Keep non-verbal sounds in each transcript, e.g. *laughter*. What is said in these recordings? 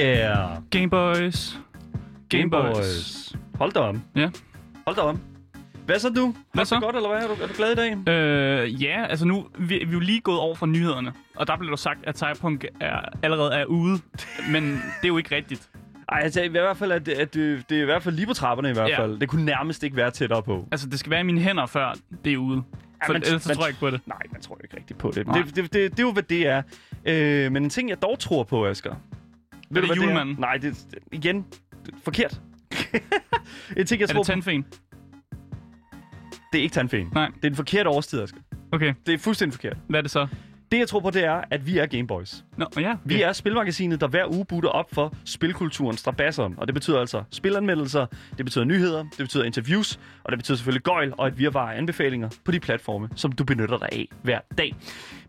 Yeah. Gameboys. Gameboys. Hold da om. Ja. Hold da om. Hvad så du? Hvad så? det godt, eller hvad? Er du, er du glad i dag? Øh, ja, altså nu, vi, vi er jo lige gået over for nyhederne, og der blev der sagt, at Cyberpunk er, allerede er ude, men det er jo ikke rigtigt. Ej, altså i hvert fald, at, at det, det er i hvert fald lige på trapperne i hvert Ja. fald. Det kunne nærmest ikke være tættere på. Altså, det skal være i mine hænder, før det er ude. For men- ellers men- tror jeg ikke på det. Nej, man tror ikke rigtigt på det. Nej. Det, det, det, det er jo, hvad det er. Øh, men en ting, jeg dog tror på, Asger. Ved det hvad julemanden? Nej, det er igen det, er forkert. *laughs* en ting, jeg Er det tandfen? det er ikke tandfen. Nej. Det er den forkerte årstid, Asger. Okay, Det er fuldstændig forkert. hvad er det så? Det, jeg tror på, det er, at vi er Gameboys. Nå, ja. Vi er spilmagasinet, der hver uge butter op for spilkulturen strabasser. Og det betyder altså spilanmeldelser, det betyder nyheder, det betyder interviews, og det betyder selvfølgelig gøjl og et virvar af anbefalinger på de platforme, som du benytter dig af hver dag.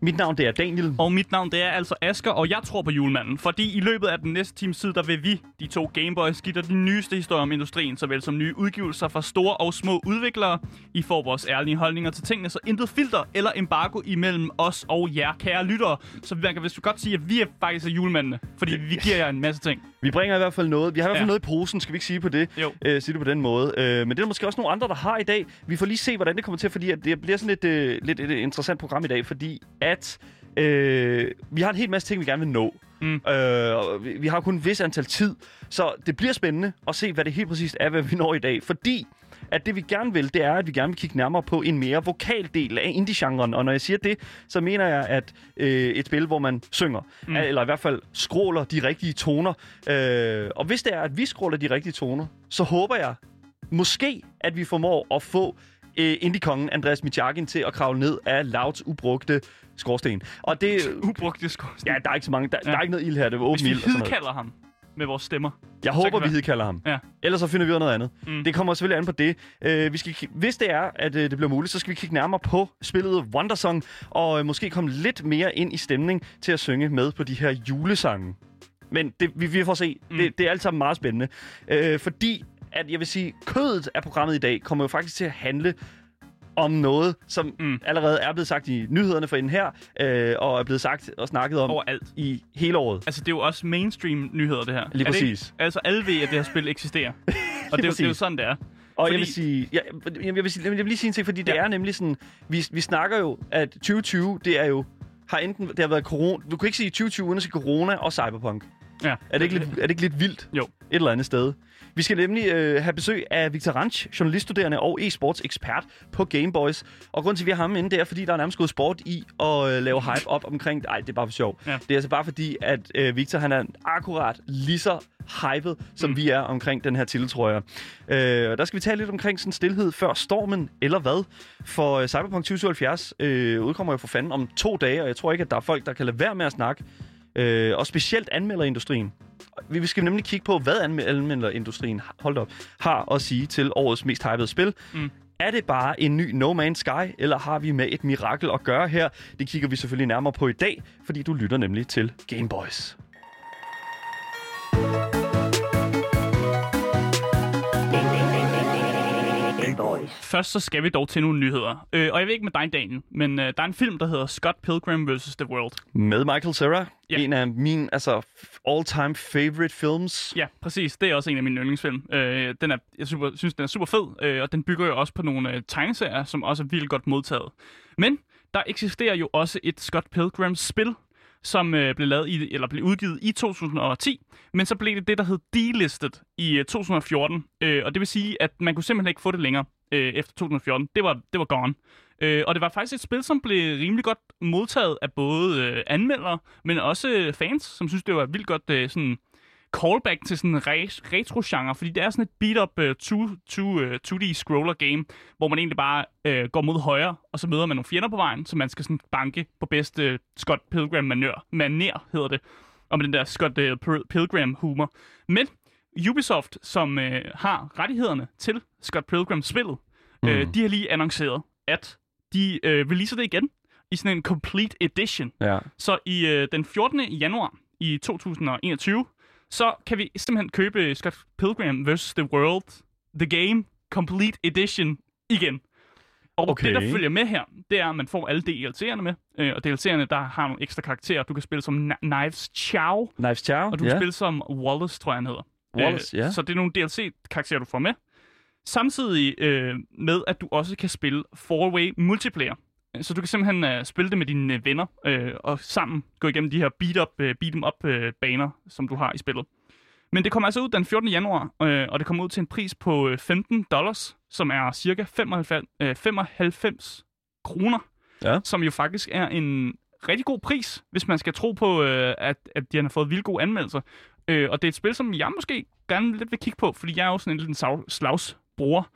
Mit navn det er Daniel. Og mit navn det er altså Asker, og jeg tror på julemanden. Fordi i løbet af den næste times tid, der vil vi, de to Gameboys, give dig de nyeste historier om industrien, såvel som nye udgivelser fra store og små udviklere. I får vores ærlige holdninger til tingene, så intet filter eller embargo imellem os og jer, kære lyttere. Så man kan vist godt sige, at vi er faktisk julemændene, fordi vi giver jer en masse ting. Vi bringer i hvert fald noget. Vi har i hvert fald Ja. noget i posen, skal vi ikke sige på det? Jo. Øh, sige det på den måde. Øh, men det er der måske også nogle andre, der har i dag. Vi får lige se, hvordan det kommer til, fordi at det bliver sådan lidt, øh, lidt et interessant program i dag, fordi at øh, vi har en hel masse ting, vi gerne vil nå. Mm. Øh, og vi, vi har kun et vis antal tid, så det bliver spændende at se, hvad det helt præcist er, hvad vi når i dag. Fordi at det vi gerne vil, det er, at vi gerne vil kigge nærmere på en mere vokal del af indie-genren. Og når jeg siger det, så mener jeg, at øh, et spil, hvor man synger, mm. eller i hvert fald skråler de rigtige toner. Øh, og hvis det er, at vi skråler de rigtige toner, så håber jeg måske, at vi formår at få øh, indie-kongen Andreas Michakin til at kravle ned af Louds ubrugte skorsten. Og det... Ubrugte skorsten. Ja, der er ikke så mange. Der, ja. Der er ikke noget ild her. Det var åben Hvis vi ild sådan noget. hidkalder ham med vores stemmer. Jeg Så håber, vi det hidkalder ham. Ja. Ellers så finder vi ud af noget andet. Mm. Det kommer selvfølgelig an på det. Uh, vi skal, hvis det er, at uh, det bliver muligt, så skal vi kigge nærmere på spillet Wondersong, og uh, måske komme lidt mere ind i stemning til at synge med på de her julesange. Men det, vi, vi får se. Mm. Det, det er alt sammen meget spændende. Uh, fordi, at jeg vil sige, kødet af programmet i dag kommer jo faktisk til at handle om noget, som mm. Allerede er blevet sagt i nyhederne for inden her, øh, og er blevet sagt og snakket om Overalt. i hele året. Altså, det er jo også mainstream nyheder, det her. Lige Er det præcis. Altså, alle ved, at det her spil eksisterer. *laughs* Og det, er jo- det er jo sådan, det er. Og Fordi- jeg vil sige, jeg, jeg, vil sige, jeg vil lige sige en ting, fordi det Ja. er nemlig sådan, vi, vi snakker jo, at 2020, det er jo, har enten, det har været corona, du kan ikke sige 2020 uden at sige corona og cyberpunk. Ja. Er det ikke lidt, er det ikke lidt vildt? Jo. Et eller andet sted. Vi skal nemlig øh, have besøg af Victor Ranch, journaliststuderende og e-sports ekspert på Gameboys. Og grund til, at vi har ham inde, det er, fordi der er nærmest gået sport i at øh, lave hype op omkring... Nej, det er bare for sjov. Ja. Det er altså bare fordi, at øh, Victor han er akkurat lige så hyped, som mm. vi er omkring den her titel, tror jeg. Øh, der skal vi tale lidt omkring sådan stillhed før stormen, eller hvad? For øh, Cyberpunk 2077 øh, udkommer jo for fanden om to dage, og jeg tror ikke, at der er folk, der kan lade være med at snakke. Øh, og specielt anmelderindustrien. Vi skal nemlig kigge på, hvad anme- anmelderindustrien hold op, har at sige til årets mest hypede spil. Mm. Er det bare en ny No Man's Sky, eller har vi med et mirakel at gøre her? Det kigger vi selvfølgelig nærmere på i dag, fordi du lytter nemlig til Gameboys. Gameboys. Først så skal vi dog til nogle nyheder. Øh, og jeg ved ikke med dig, Daniel, men øh, der er en film, der hedder Scott Pilgrim vs. The World. Med Michael Cera, Ja. en af mine altså, all-time favorite films. Ja, præcis. Det er også en af mine yndlingsfilm. Øh, den er, jeg super, synes, den er super fed, øh, og den bygger jo også på nogle øh, tegneserier, som også er vildt godt modtaget. Men der eksisterer jo også et Scott Pilgrim spil, som øh, blev lavet i, eller blev udgivet i 2010, men så blev det det, der hed delisted i øh, 2014, øh, og det vil sige, at man kunne simpelthen ikke få det længere øh, efter 2014. Det var, det var gone. Øh, og det var faktisk et spil, som blev rimelig godt modtaget af både øh, anmeldere, men også øh, fans, som synes, det var vildt godt øh, sådan callback til sådan en re- retro-genre, fordi det er sådan et beat-up uh, 2, 2, uh, 2D scroller game, hvor man egentlig bare uh, går mod højre, og så møder man nogle fjender på vejen, så man skal sådan banke på bedste øh, Scott Pilgrim manør, maner hedder det, og med den der Scott øh, uh, Pilgrim humor. Men Ubisoft, som uh, har rettighederne til Scott Pilgrim spillet, mm. uh, de har lige annonceret, at de uh, releaser det igen i sådan en complete edition. Ja. Så i øh, den 14. januar i 2021, så kan vi simpelthen købe Scott Pilgrim vs. The World, The Game Complete Edition igen. Og Okay. det, der følger med her, det er, at man får alle DLC'erne med. Øh, og DLC'erne, der har nogle ekstra karakterer. Du kan spille som Kn- Knives Chow, Knives Chow. og du kan spille som Wallace, tror jeg, han hedder. Wallace, ja. Så det er nogle DLC-karakterer, du får med. Samtidig øh, med, at du også kan spille four-way multiplayer. Så du kan simpelthen øh, spille det med dine øh, venner, øh, og sammen gå igennem de her beat-up, øh, beat-em-up øh, baner, som du har i spillet. Men det kommer altså ud den 14. januar, øh, og det kommer ud til en pris på øh, 15 dollars, som er cirka 95, øh, 95 kroner, Ja. som jo faktisk er en rigtig god pris, hvis man skal tro på, øh, at, at de har fået vildt gode anmeldelser. Øh, og det er et spil, som jeg måske gerne lidt vil kigge på, fordi jeg er jo sådan en lille sav- slagsbror,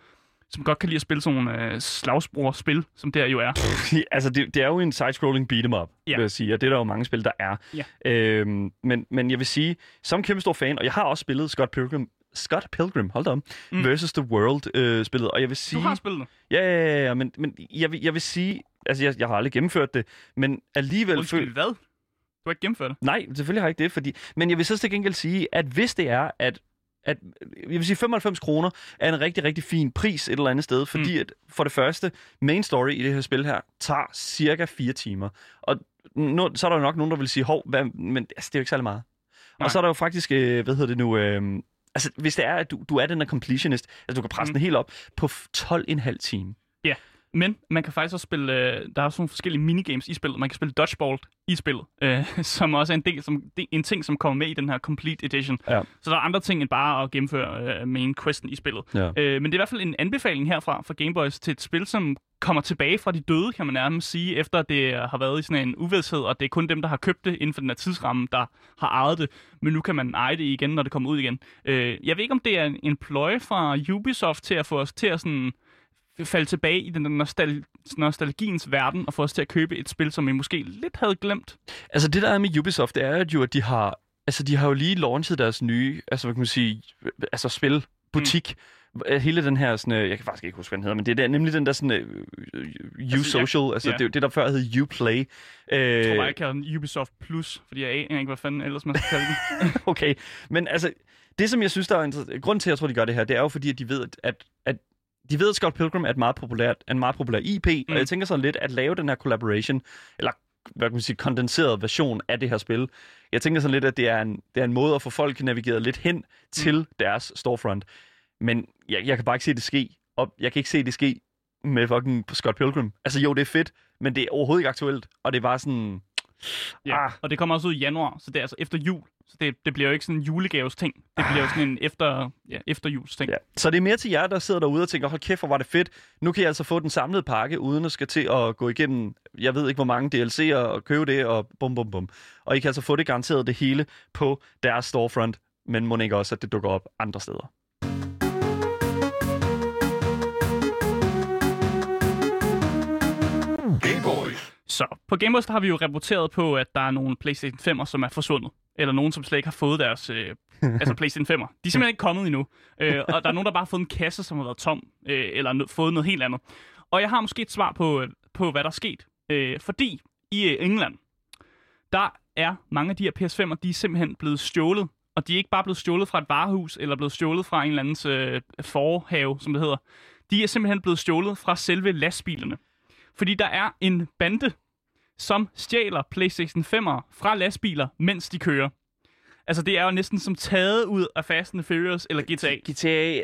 som godt kan lide at spille sådan nogle øh, slagsbror-spil, som det her jo er. *laughs* altså, det, det er jo en side-scrolling beat'em up, Ja. vil jeg sige, og det er der jo mange spil, der er. Ja. Øhm, men, men jeg vil sige, som kæmpe stor fan, og jeg har også spillet Scott Pilgrim, Scott Pilgrim, hold da om, Mm. versus The World øh, spillet, og jeg vil sige... Du har spillet det. Ja, ja, ja, ja, men, men jeg, vil, jeg vil sige, altså jeg, jeg har aldrig gennemført det, men alligevel... Undskyld, hvad? Du har ikke gennemført det? Nej, selvfølgelig har jeg ikke det, fordi... Men jeg vil så til gengæld sige, at hvis det er, at at, jeg vil sige 95 kroner er en rigtig, rigtig fin pris et eller andet sted, fordi mm. at for det første, main story i det her spil her, tager cirka fire timer. Og nu, så er der jo nok nogen, der vil sige, hov, hvad, men altså, det er jo ikke særlig meget. Nej. Og så er der jo faktisk, øh, hvad hedder det nu, øh, altså hvis det er, at du, du er den der completionist, altså du kan presse Mm. mm. den helt op på f- 12,5 timer. Men man kan faktisk også spille, øh, der er også nogle forskellige minigames i spillet. Man kan spille dodgeball i spillet, øh, *laughs* som også er en del, som en ting, som kommer med i den her Complete Edition. Ja. Så der er andre ting end bare at gennemføre øh, main questen i spillet. Ja. Øh, men det er i hvert fald en anbefaling herfra fra Gameboys til et spil, som kommer tilbage fra de døde, kan man nærmest sige, efter det har været i sådan en uvidshed, og det er kun dem, der har købt det inden for den her tidsramme, der har ejet det, men nu kan man eje det igen, når det kommer ud igen. Øh, jeg ved ikke, om det er en, en ploy fra Ubisoft til at få os til at sådan falde tilbage i den der nostal- nostalgiens verden, og få os til at købe et spil, som vi måske lidt havde glemt. Altså det der er med Ubisoft, det er jo, at de har, altså de har jo lige launchet deres nye, altså hvad kan man sige, altså spilbutik. Mm. Hele den her sådan, øh, jeg kan faktisk ikke huske, hvad den hedder, men det er der, nemlig den der sådan, uh, Altså, jeg- U-Social, altså ja. det, det der før hed Uplay. Øh, Jeg tror bare, jeg kalder den Ubisoft Plus, fordi jeg aner ikke, hvad fanden ellers man skal kalde den. *laughs* okay, men altså, det som jeg synes, der er grunden til, at jeg tror, de gør det her, det er jo fordi, at de ved, at, at de ved, at Scott Pilgrim er et meget populært, en meget populær IP, mm. og jeg tænker sådan lidt, at lave den her collaboration, eller hvad kan man sige, kondenseret version af det her spil. Jeg tænker sådan lidt, at det er en, det er en måde at få folk navigeret lidt hen til mm. deres storefront. Men jeg, jeg kan bare ikke se det ske, og jeg kan ikke se det ske med fucking Scott Pilgrim. Altså jo, det er fedt, men det er overhovedet ikke aktuelt, og det er bare sådan... Ja, Ah. og det kommer også ud i januar, så det er altså efter jul. Så det, det bliver jo ikke sådan en julegaves ting. Det bliver jo sådan en efter, ja, efterjuls ting. Ja. Så det er mere til jer, der sidder derude og tænker, hold kæft, hvor var det fedt. Nu kan jeg altså få den samlede pakke, uden at skal til at gå igennem, jeg ved ikke hvor mange DLC'er og købe det, og bum bum bum. Og I kan altså få det garanteret det hele på deres storefront, men må ikke også, at det dukker op andre steder. Så på Gameboys har vi jo rapporteret på, at der er nogle PlayStation 5'er, som er forsvundet. Eller nogen, som slet ikke har fået deres øh, *laughs* altså PlayStation 5'er. De er simpelthen ikke kommet endnu. Øh, og der er nogen, der bare har fået en kasse, som har været tom. Øh, eller no- fået noget helt andet. Og jeg har måske et svar på, øh, på hvad der er sket. Øh, fordi i øh, England, der er mange af de her PS5'er, de er simpelthen blevet stjålet. Og de er ikke bare blevet stjålet fra et varehus, eller blevet stjålet fra en eller andens øh, forhave, som det hedder. De er simpelthen blevet stjålet fra selve lastbilerne. Fordi der er en bande, som stjæler PlayStation 5'ere fra lastbiler, mens de kører. Altså, det er jo næsten som taget ud af Fast and Furious eller GTA. GTA,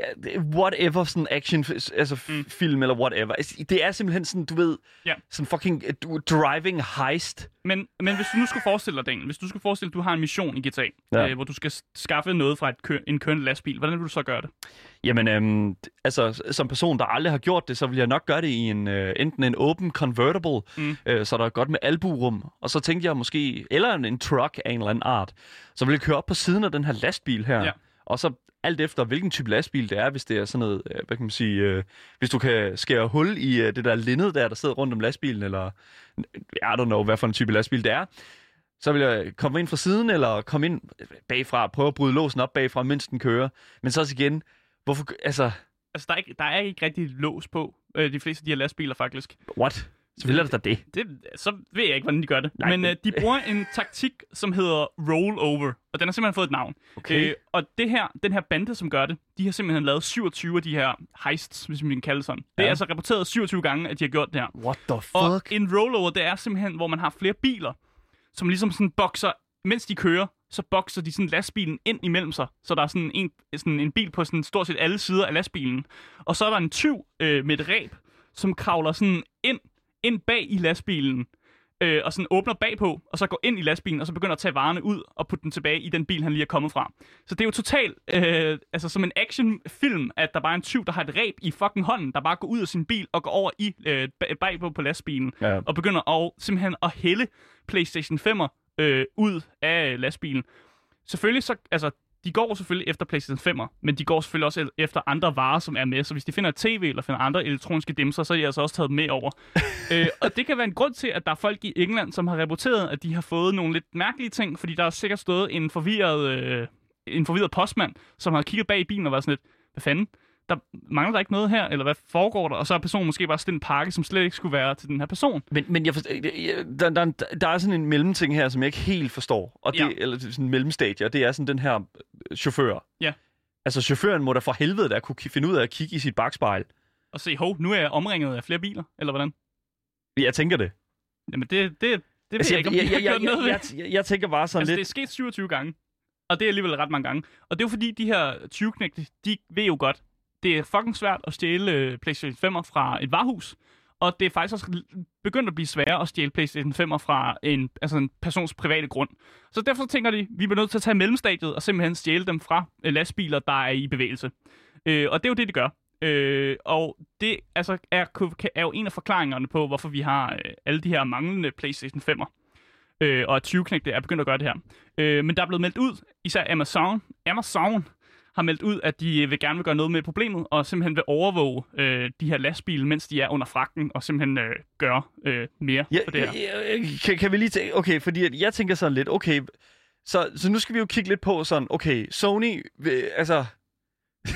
whatever, sådan action, altså mm. film eller whatever. Altså, Det er simpelthen sådan, du ved, Ja. sådan fucking uh, driving heist. Men, men hvis du nu skulle forestille dig, Daniel, hvis du skulle forestille dig, at du har en mission i GTA, Ja. øh, hvor du skal skaffe noget fra et kø- en kørende lastbil, hvordan vil du så gøre det? Jamen, øhm, altså, som person, der aldrig har gjort det, så vil jeg nok gøre det i en, øh, enten en open convertible, Mm. øh, så der er godt med alburum, og så tænkte jeg måske, eller en, en truck af en eller anden art, så vil jeg køre op på siden af den her lastbil her, Ja. og så alt efter, hvilken type lastbil det er, hvis det er sådan noget, øh, hvad kan man sige, øh, hvis du kan skære hul i øh, det der linned der, der sidder rundt om lastbilen, eller I don't know, hvad for en type lastbil det er, så vil jeg komme ind fra siden, eller komme ind bagfra, prøve at bryde låsen op bagfra, mens den kører. Men så også igen, hvorfor, altså, Altså, der er ikke, der er ikke rigtig lås på øh, de fleste af de her lastbiler, faktisk. what? Selvfølgelig er der det. Det, så ved jeg ikke, hvordan de gør det. Nej, men øh, de bruger en taktik, som hedder rollover, og den har simpelthen fået et navn. Okay. Øh, og det her, den her bande, som gør det, de har simpelthen lavet 27 af de her heists, hvis man kan kalde det sådan. Det Ja. er altså rapporteret 27 gange, at de har gjort det her. What the Og fuck? en rollover, det er simpelthen, hvor man har flere biler, som ligesom sådan bokser, mens de kører, så bokser de sådan lastbilen ind imellem sig. Så der er sådan en, sådan en bil på sådan stort set alle sider af lastbilen. Og så er der en tyv øh, med et ræb, som kravler sådan ind, ind bag i lastbilen, øh, og sådan åbner bagpå, og så går ind i lastbilen, og så begynder at tage varerne ud og putte dem tilbage i den bil, han lige er kommet fra. Så det er jo totalt, øh, altså som en actionfilm, at der bare er en tyv, der har et ræb i fucking hånden, der bare går ud af sin bil og går over i øh, bag- bagpå på lastbilen, Ja. og begynder at, simpelthen at hælde PlayStation 5'er øh, ud af lastbilen. Selvfølgelig så, altså, de går selvfølgelig efter PlayStation 5'er, men de går selvfølgelig også efter andre varer, som er med. Så hvis de finder tv eller finder andre elektroniske dimser, så er de altså også taget med over. *laughs* øh, og det kan være en grund til, at der er folk i England, som har rapporteret, at de har fået nogle lidt mærkelige ting, fordi der er sikkert stået en forvirret, øh, en forvirret postmand, som har kigget bag i bilen og været sådan lidt, hvad fanden? Der mangler der ikke noget her, eller hvad foregår der? Og så har personen måske bare stillet en pakke, som slet ikke skulle være til den her person. Men, men jeg forstår, jeg- jeg- der, der, der er sådan en mellemting her, som jeg ikke helt forstår. Og det, Ja. Eller sådan en mellemstadie, og det er sådan den her øh, chauffør. Ja. Altså chaufføren må da for helvede da kunne finde ud af at kigge i sit bagspejl. Og se, hov, nu er jeg omringet af flere biler, eller hvordan? Jeg tænker det. Jamen det, det, det ved altså, jeg ikke, om jeg, jeg, ved. jeg, jeg, jeg, jeg tænker bare sådan Altså, det er lidt... sket 27 gange. Og det er alligevel ret mange gange. Og det er jo fordi, de her 20-knægte, de ved jo godt, det er fucking svært at stjæle øh, PlayStation 5'er fra et varehus. Og det er faktisk også begyndt at blive sværere at stjæle PlayStation 5'er fra en, altså en persons private grund. Så derfor tænker de, vi bliver nødt til at tage mellemstadiet og simpelthen stjæle dem fra øh, lastbiler, der er i bevægelse. Øh, og det er jo det, de gør. Øh, og det altså, er, er jo en af forklaringerne på, hvorfor vi har øh, alle de her manglende PlayStation 5'er øh, og at 20 er begyndt at gøre det her. Øh, men der er blevet meldt ud, især Amazon, Amazon har meldt ud, at de vil gerne vil gøre noget med problemet, og simpelthen vil overvåge øh, de her lastbiler, mens de er under fragten, og simpelthen øh, gøre øh, mere Ja, for det her. ja, ja, kan, kan vi lige tænke... Okay, fordi at jeg tænker sådan lidt, okay... Så, så nu skal vi jo kigge lidt på sådan, okay, Sony... vil- Altså... *laughs*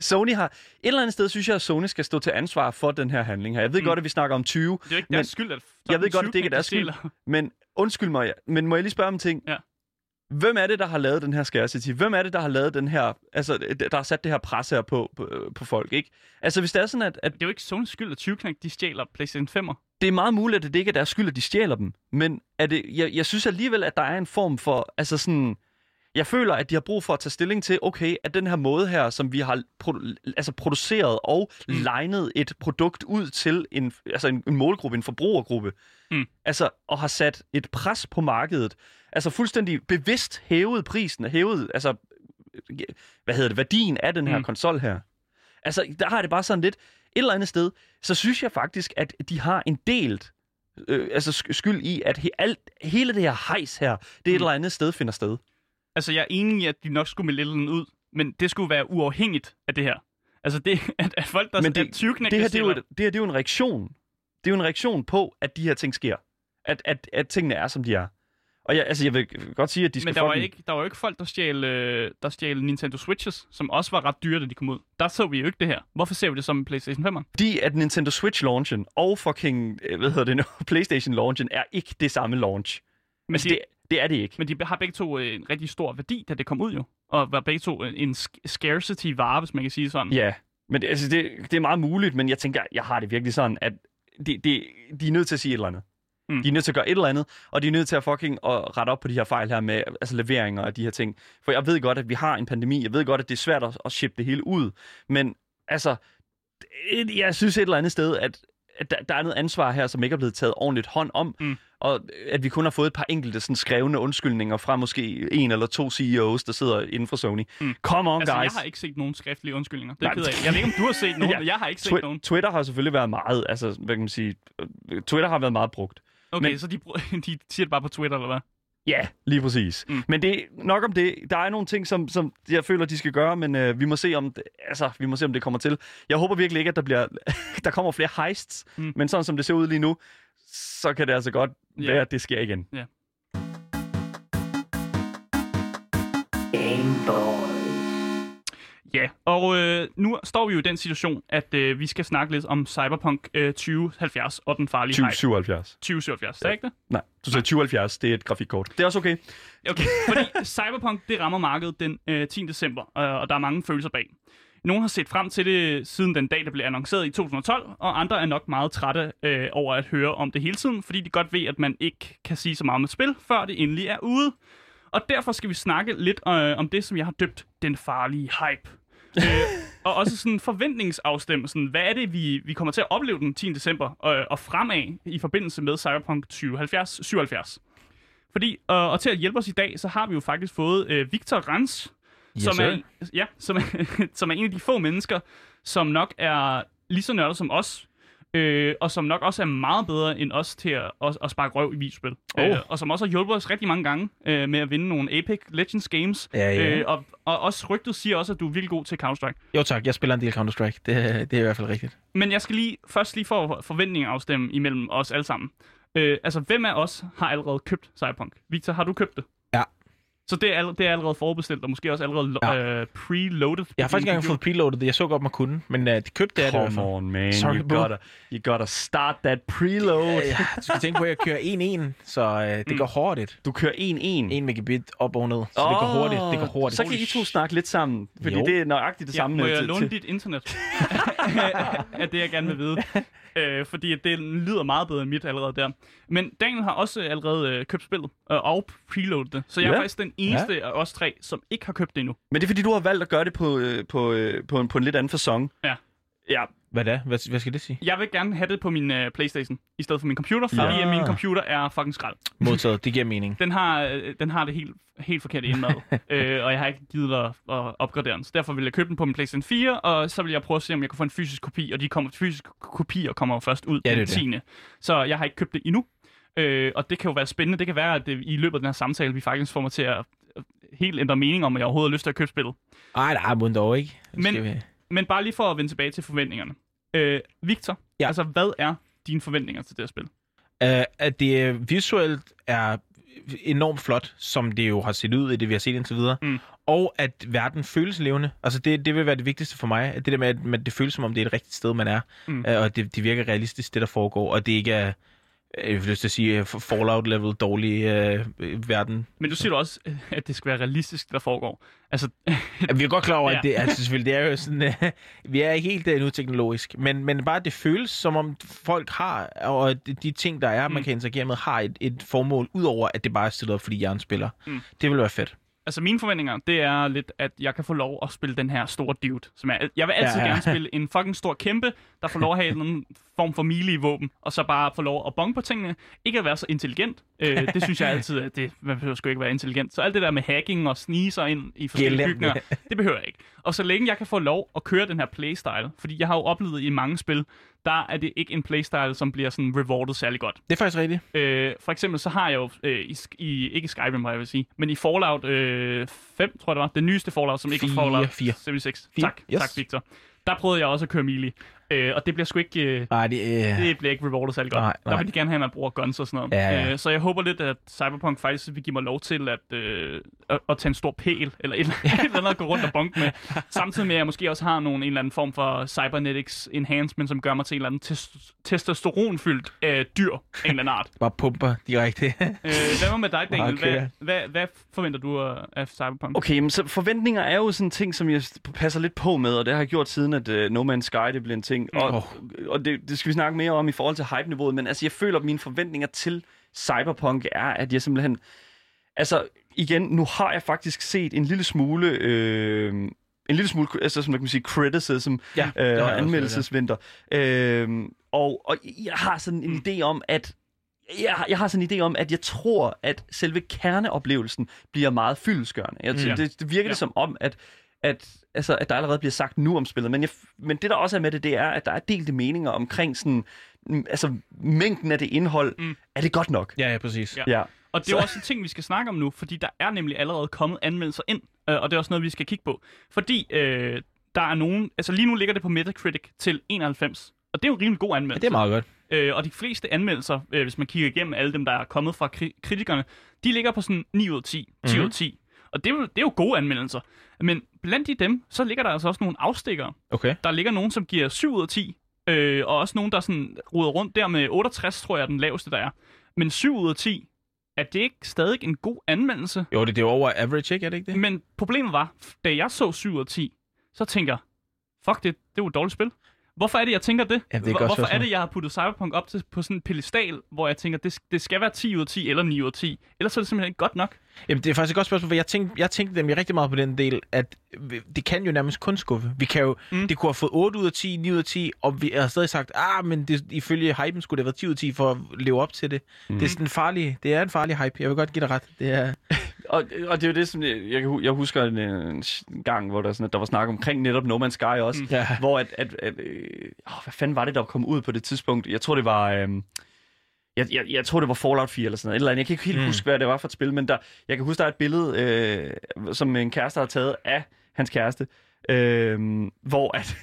Sony har... Et eller andet sted synes jeg, at Sony skal stå til ansvar for den her handling her. Jeg ved Mm. godt, at vi snakker om 20, Det er ikke men- deres skyld, at Jeg ved godt, at det ikke er deres skyld. Men undskyld mig, men må jeg lige spørge om en ting? Ja. Hvem er det, der har lavet den her scarcity? Hvem er det, der har lavet den her, altså, der har sat det her pres her på, på, på folk, ikke? Altså, hvis det er sådan, at, at Det er jo ikke Sony's skyld, at 20 de stjæler PlayStation 5'er. det er meget muligt, at det ikke er deres skyld, at de stjæler dem, men er det, jeg, jeg synes alligevel, at der er en form for, altså sådan, jeg føler, at de har brug for at tage stilling til, okay, at den her måde her, som vi har produ- altså produceret og mm. Legnet et produkt ud til en, altså en, en målgruppe, en forbrugergruppe, Mm. altså, og har sat et pres på markedet, altså fuldstændig bevidst hævet prisen, hævet, altså, hvad hedder det, værdien af den her mm. Konsol her. Altså, der har det bare sådan lidt, et eller andet sted, så synes jeg faktisk, at de har en delt øh, altså sk- skyld i, at he, alt, hele det her hejs her, det mm. et eller andet sted finder sted. Altså, jeg er enig i, at de nok skulle melde lidt ud, men det skulle være uafhængigt af det her. Altså, det, at, at folk, der Men det- det, 20 Det her, det er, jo, et- det her, det er jo en reaktion. Det er jo en reaktion på, at de her ting sker. At, at, at tingene er, som de er. Og jeg, altså, jeg vil godt sige, at de skal Men der var, fucking- ikke, der var jo ikke folk, der stjal, øh, der stjal Nintendo Switches, som også var ret dyre, da de kom ud. Der så vi jo ikke det her. Hvorfor ser vi det som en PlayStation 5'er? Fordi at Nintendo Switch-launchen og fucking, øh, hvad hedder det nu, *laughs* PlayStation-launchen er ikke det samme launch. Men, Altså, de, det, det er det ikke. men de har begge to øh, en rigtig stor værdi, da det kom ud jo. Og var begge to en sk- scarcity-vare, hvis man kan sige sådan. Ja, men det, altså, det, det er meget muligt, men jeg tænker, jeg har det virkelig sådan, at det, det, de er nødt til at sige et eller andet. Mm. De er nødt til at gøre et eller andet, og de er nødt til at fucking at rette op på de her fejl her med altså leveringer og de her ting. For jeg ved godt, at vi har en pandemi. Jeg ved godt, at det er svært at, at shippe det hele ud. Men altså, jeg synes et eller andet sted, at, at der, der er noget ansvar her, som ikke er blevet taget ordentligt hånd om. Mm. Og at vi kun har fået et par enkelte sådan, skrevne undskyldninger fra måske en eller to CEOs, der sidder inden for Sony. Mm. Come on, Altså, guys. jeg har ikke set nogen skriftlige undskyldninger. Det Nej. er jeg. Jeg ved ikke, om du har set *laughs* nogen, Ja. ja. jeg har ikke set Twi- nogen. Twitter har selvfølgelig været meget, altså, hvad kan man sige, øh, Twitter har været meget brugt. Okay, men- men... så de, *laughs* de siger det bare på Twitter, eller hvad? Ja, lige præcis. Mm. Men det nok om det. Der er nogle ting, som, som jeg føler, de skal gøre, men øh, vi må se om det, altså, vi må se om det kommer til. Jeg håber virkelig ikke, at der bliver *laughs* der kommer flere heists. Mm. men sådan som det ser ud lige nu, så kan det altså godt Ja. være, at det sker igen. Boys. Ja, og øh, nu står vi jo i den situation, at øh, vi skal snakke lidt om Cyberpunk øh, 2070 og den farlige hype. 2077. 2077, er det ikke det? Nej, du siger 2070, det er et grafikkort. Det er også okay. Okay, fordi Cyberpunk, det rammer markedet den øh, 10. december, øh, og der er mange følelser bag. Nogle har set frem til det siden den dag, der blev annonceret i 2012, og andre er nok meget trætte øh, over at høre om det hele tiden, fordi de godt ved, at man ikke kan sige så meget om et spil, før det endelig er ude. Og derfor skal vi snakke lidt øh, om det, som jeg har døbt den farlige hype. *laughs* øh, og også sådan forventningsafstemme, sådan, hvad er det, vi, vi kommer til at opleve den 10. december øh, og fremad i forbindelse med Cyberpunk 2070, 77. Fordi, øh, og til at hjælpe os i dag, så har vi jo faktisk fået øh, Victor Rans, Yes, som, er, ja, som, er, *laughs* som er en af de få mennesker, som nok er lige så nørdet som os, øh, og som nok også er meget bedre end os til at, at, at sparke røv i videospil. Oh. Øh, og som også har hjulpet os rigtig mange gange øh, med at vinde nogle Apex Legends games. Ja, ja. Øh, og, og også rygtet siger også, at du er virkelig god til Counter-Strike. Jo tak, jeg spiller en del Counter-Strike. Det, det er i hvert fald rigtigt. Men jeg skal lige først lige få forventninger afstemme imellem os alle sammen. Øh, altså, hvem af os har allerede købt Cyberpunk? Victor, har du købt det? Ja. Så det er, all- det er allerede forudbestilt, og måske også allerede Ja. ja. øh, preloaded? Jeg har faktisk ikke engang fået preloadet det. Jeg så godt, man kunne. Men uh, det købte det er det i hvert Come fald. on, man. Sorry, you, gotta, you gotta start that preload. Ja, du skal tænke på, at jeg kører 1-1, så uh, det Mm. går hurtigt. Du kører 1-1. 1 megabit op og ned, så det går hurtigt. Det går hurtigt. Så kan I to snakke lidt sammen, fordi Jo. det er nøjagtigt det Ja, samme. må jeg låne dit internet? *laughs* *laughs* er det, jeg gerne vil vide. Øh, fordi det lyder meget bedre end mit allerede der. Men Daniel har også allerede øh, købt spillet øh, og preloadet det. Så jeg Ja. er faktisk den eneste af os tre, som ikke har købt det endnu. Men det er fordi, du har valgt at gøre det på, øh, på, øh, på, en, på en lidt anden fasong. Ja. Ja, Hvad da? Hvad, hvad skal det sige? Jeg vil gerne have det på min øh, Playstation, i stedet for min computer, fordi Ja. at min computer er fucking skrald. Modtaget, det giver mening. Den har, øh, den har det helt, helt forkert indmad, *laughs* øh, og jeg har ikke givet at, at opgradere den. Så derfor vil jeg købe den på min PlayStation 4, og så vil jeg prøve at se, om jeg kan få en fysisk kopi, og de kommer, fysiske kopier kommer jo først ud Ja, det den er det. 10. Så jeg har ikke købt det endnu. Øh, og det kan jo være spændende. Det kan være, at det, i løbet af den her samtale, vi faktisk får mig til at øh, helt ændre mening om, at jeg overhovedet har lyst til at købe spillet. Ej, nej, må dog ikke. Men- Men bare lige for at vende tilbage til forventningerne. Øh, Victor, Ja. altså hvad er dine forventninger til det her spil? Uh, at det øh, visuelt er enormt flot, som det jo har set ud i det, vi har set indtil videre. Mm. Og at verden føles levende. Altså det, det vil være det vigtigste for mig. At det der med, at man, det føles som om, det er et rigtigt sted, man er. Mm. Uh, og det, det virker realistisk, det der foregår. Og det ikke er, øh, jeg vil lyst til at sige, øh, Fallout-level dårlig uh, verden. Men du siger jo også, øh, at det skal være realistisk, der foregår. Altså, Ja, vi er godt klar over, *laughs* Ja. at det, altså, selvfølgelig, det er jo sådan, vi er ikke helt uh, nu teknologisk, men, men bare det føles som om folk har, og de, de ting, der er, mm. man kan interagere med, har et, et formål, udover at det bare er stillet op, fordi jeg er en spiller. Mm. Det vil være fedt. Altså mine forventninger, det er lidt, at jeg kan få lov at spille den her store dude. Som er, jeg vil altid Ja, ja, gerne spille en fucking stor kæmpe, der får lov at have en form for melee våben, og så bare få lov at bonge på tingene. Ikke at være så intelligent. Øh, *laughs* det synes jeg altid, at det, man behøver sgu ikke være intelligent. Så alt det der med hacking og snige sig ind i forskellige bygninger, det behøver jeg ikke. Og så længe jeg kan få lov at køre den her playstyle, fordi jeg har jo oplevet i mange spil, der er det ikke en playstyle, som bliver sådan rewardet særlig godt. Det er faktisk rigtigt. Øh, for eksempel så har jeg jo, øh, i, i, ikke Skyrim, hvad jeg vil sige, men i Fallout øh, 5, tror jeg det var, det nyeste Fallout, som ikke var Fallout fire. 76. Fire, Tak, yes. tak Victor. Der prøvede jeg også at køre melee, øh, og det bliver sgu ikke... Øh, Nej, det, øh, det bliver ikke rewardet særlig godt. Nej, Der nej. vil de gerne have, at man bruger guns og sådan noget. Ja, ja. Øh, så jeg håber lidt, at Cyberpunk faktisk vil give mig lov til at, øh, at, at tage en stor pæl, eller et, *laughs* et eller andet at gå rundt og bonke med. Samtidig med, at jeg måske også har nogle, en eller anden form for cybernetics enhancement, som gør mig til en eller anden tes- testosteronfyldt øh, dyr af en eller anden art. *laughs* bare pumper direkte. Øh, hvad var med dig, Daniel? Okay. Hvad, hvad, hvad forventer du af, af Cyberpunk? Okay, men så forventninger er jo sådan en ting, som jeg passer lidt på med, og det har jeg gjort siden, at uh, No Man's Sky det blev en ting. Og, Åh. og det, det skal vi snakke mere om i forhold til hype-niveauet, men altså, jeg føler, at mine forventninger til Cyberpunk er, at jeg simpelthen... Altså, igen, nu har jeg faktisk set en lille smule... Øh, en lille smule, altså, som man kan sige, criticism Ja, øh, og anmeldelsesvinter. Øh, og, og jeg har sådan en idé om, at jeg, har- jeg har sådan en idé om, at jeg tror, at selve kerneoplevelsen bliver meget fyldesgørende. Jeg, Mm. mm. det, det virker Ja. det som om, at, at, altså, at der allerede bliver sagt nu om spillet. Men, jeg, men det, der også er med det, det er, at der er delte meninger omkring sådan, mm, altså, mængden af det indhold. Mm. Er det godt nok? ja, ja, præcis. Ja. Ja. Og det er Så- også en ting, vi skal snakke om nu, fordi der er nemlig allerede kommet anmeldelser ind, øh, og det er også noget, vi skal kigge på. Fordi øh, der er nogen, altså lige nu ligger det på Metacritic til 91, og det er jo en rimelig god Ja, anmeldelse. det er meget godt. Øh, og de fleste anmeldelser, øh, hvis man kigger igennem alle dem, der er kommet fra kri- kritikerne, de ligger på sådan 9 ud af 10, 10 ud af Mhm. 10. Og det er, jo, det er jo gode anmeldelser. Men blandt de dem, så ligger der altså også nogle afstikkere. Okay. Der ligger nogen, som giver 7 ud af 10, øh, og også nogen, der sådan ruder rundt der med 68, tror jeg er den laveste, der er. Men 7 ud af 10, er det ikke stadig en god anmeldelse? Jo, det, det er over average, ikke? Er det ikke det? Men problemet var, da jeg så 7 ud af 10, så tænker jeg, fuck det, det var et dårligt spil. Hvorfor er det, jeg tænker det? Ja, det er Hvorfor er det, jeg har puttet Cyberpunk op til, på sådan en pedestal, hvor jeg tænker, det, det skal være 10 ud af 10 eller 9 ud af 10. Ellers er det simpelthen ikke godt nok. Jamen, det er faktisk et godt spørgsmål, for jeg tænkte, jeg tænkte nemlig rigtig meget på den del, at det kan jo nærmest kun skuffe. Vi kan jo, mm. det kunne have fået 8 ud af 10, 9 ud af 10, og vi har stadig sagt, ah, men det, ifølge hypen skulle det have været 10 ud af 10 for at leve op til det. Mm. Det er sådan en farlig, det er en farlig hype. Jeg vil godt give dig ret. Det er, Og, og det er jo det, som jeg, jeg, jeg husker en, en gang, hvor der, sådan, at der var snak omkring netop No Man's Sky også, mm. Hvor at, at, at øh, hvad fanden var det, der kom ud på det tidspunkt? Jeg tror, det var... Øh, jeg, jeg, jeg tror, det var Fallout 4 eller sådan noget. Et Eller andet. Jeg kan ikke helt. Mm. huske, hvad det var for et spil, men der, jeg kan huske, der er et billede, øh, som en kæreste har taget af hans kæreste, øh, hvor at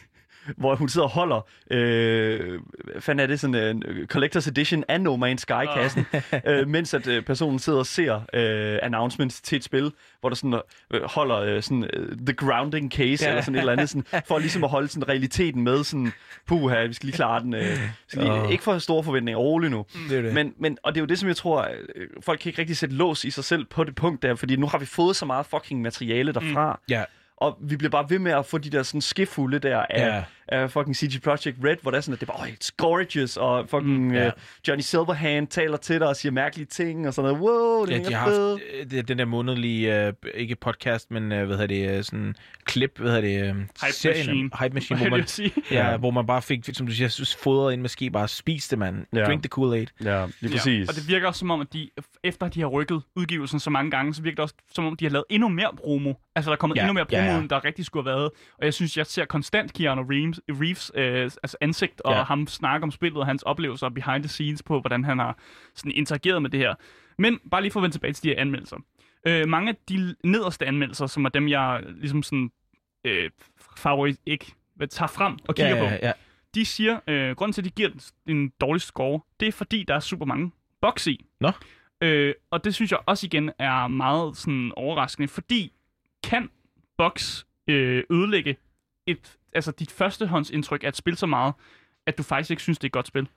hvor hun sidder og holder, øh, fanden er det, sådan en uh, collector's edition af No Man's Sky-kassen, *laughs* øh, mens at øh, personen sidder og ser øh, announcements til et spil, hvor der sådan øh, holder øh, sådan øh, the grounding case, Ja. eller sådan et eller andet, sådan, for ligesom at holde sådan realiteten med, sådan, puha, vi skal lige klare den. Øh, skal lige, Åh. Ikke for store forventninger, rolig nu. det er det. Men, men, og det er jo det, som jeg tror, øh, folk kan ikke rigtig sætte lås i sig selv på det punkt der, fordi nu har vi fået så meget fucking materiale derfra, ja, og vi bliver bare ved med at få de der sådan skifulde der af, Ja. Af fucking CG Project Red, hvor det er sådan, at det er bare, oh, it's gorgeous, og fucking mm, ja. uh, Johnny Silverhand taler til dig og siger mærkelige ting, og sådan noget, wow, det ja, er de ja, har fed. haft øh, det, den der månedlige, øh, ikke podcast, men øh, hvad hedder det, øh, sådan klip, hvad hedder det, øh, serien, Machine. Hype Machine, *laughs* hvor man, jeg sige? ja, hvor man bare fik, som du siger, fodret ind med ski, bare spiste man. Ja. Drink the Kool-Aid. Ja, lige præcis. Ja, og det virker også som om, at de, efter de har rykket udgivelsen så mange gange, så virker det også som om, de har lavet endnu mere promo. Altså, der er kommet Ja, endnu mere promo, ja, ja. end der rigtig skulle have været. Og jeg synes, jeg ser konstant Keanu Reeves, Reeves øh, altså ansigt, og Ja. ham snakke om spillet, og hans oplevelser behind the scenes på, hvordan han har sådan interageret med det her. Men bare lige for at vende tilbage til de her anmeldelser. Øh, mange af de nederste anmeldelser, som er dem, jeg ligesom sådan øh, favorit ikke tager frem og kigger ja, på, ja, ja. de siger, øh, grunden til, at de giver den en dårlig score, det er fordi, der er super mange bugs i. Nå. Øh, og det synes jeg også igen er meget sådan overraskende, fordi kan bugs øh, ødelægge et, altså dit førstehåndsindtryk af et spil så meget, at du faktisk ikke synes, det er et godt spil.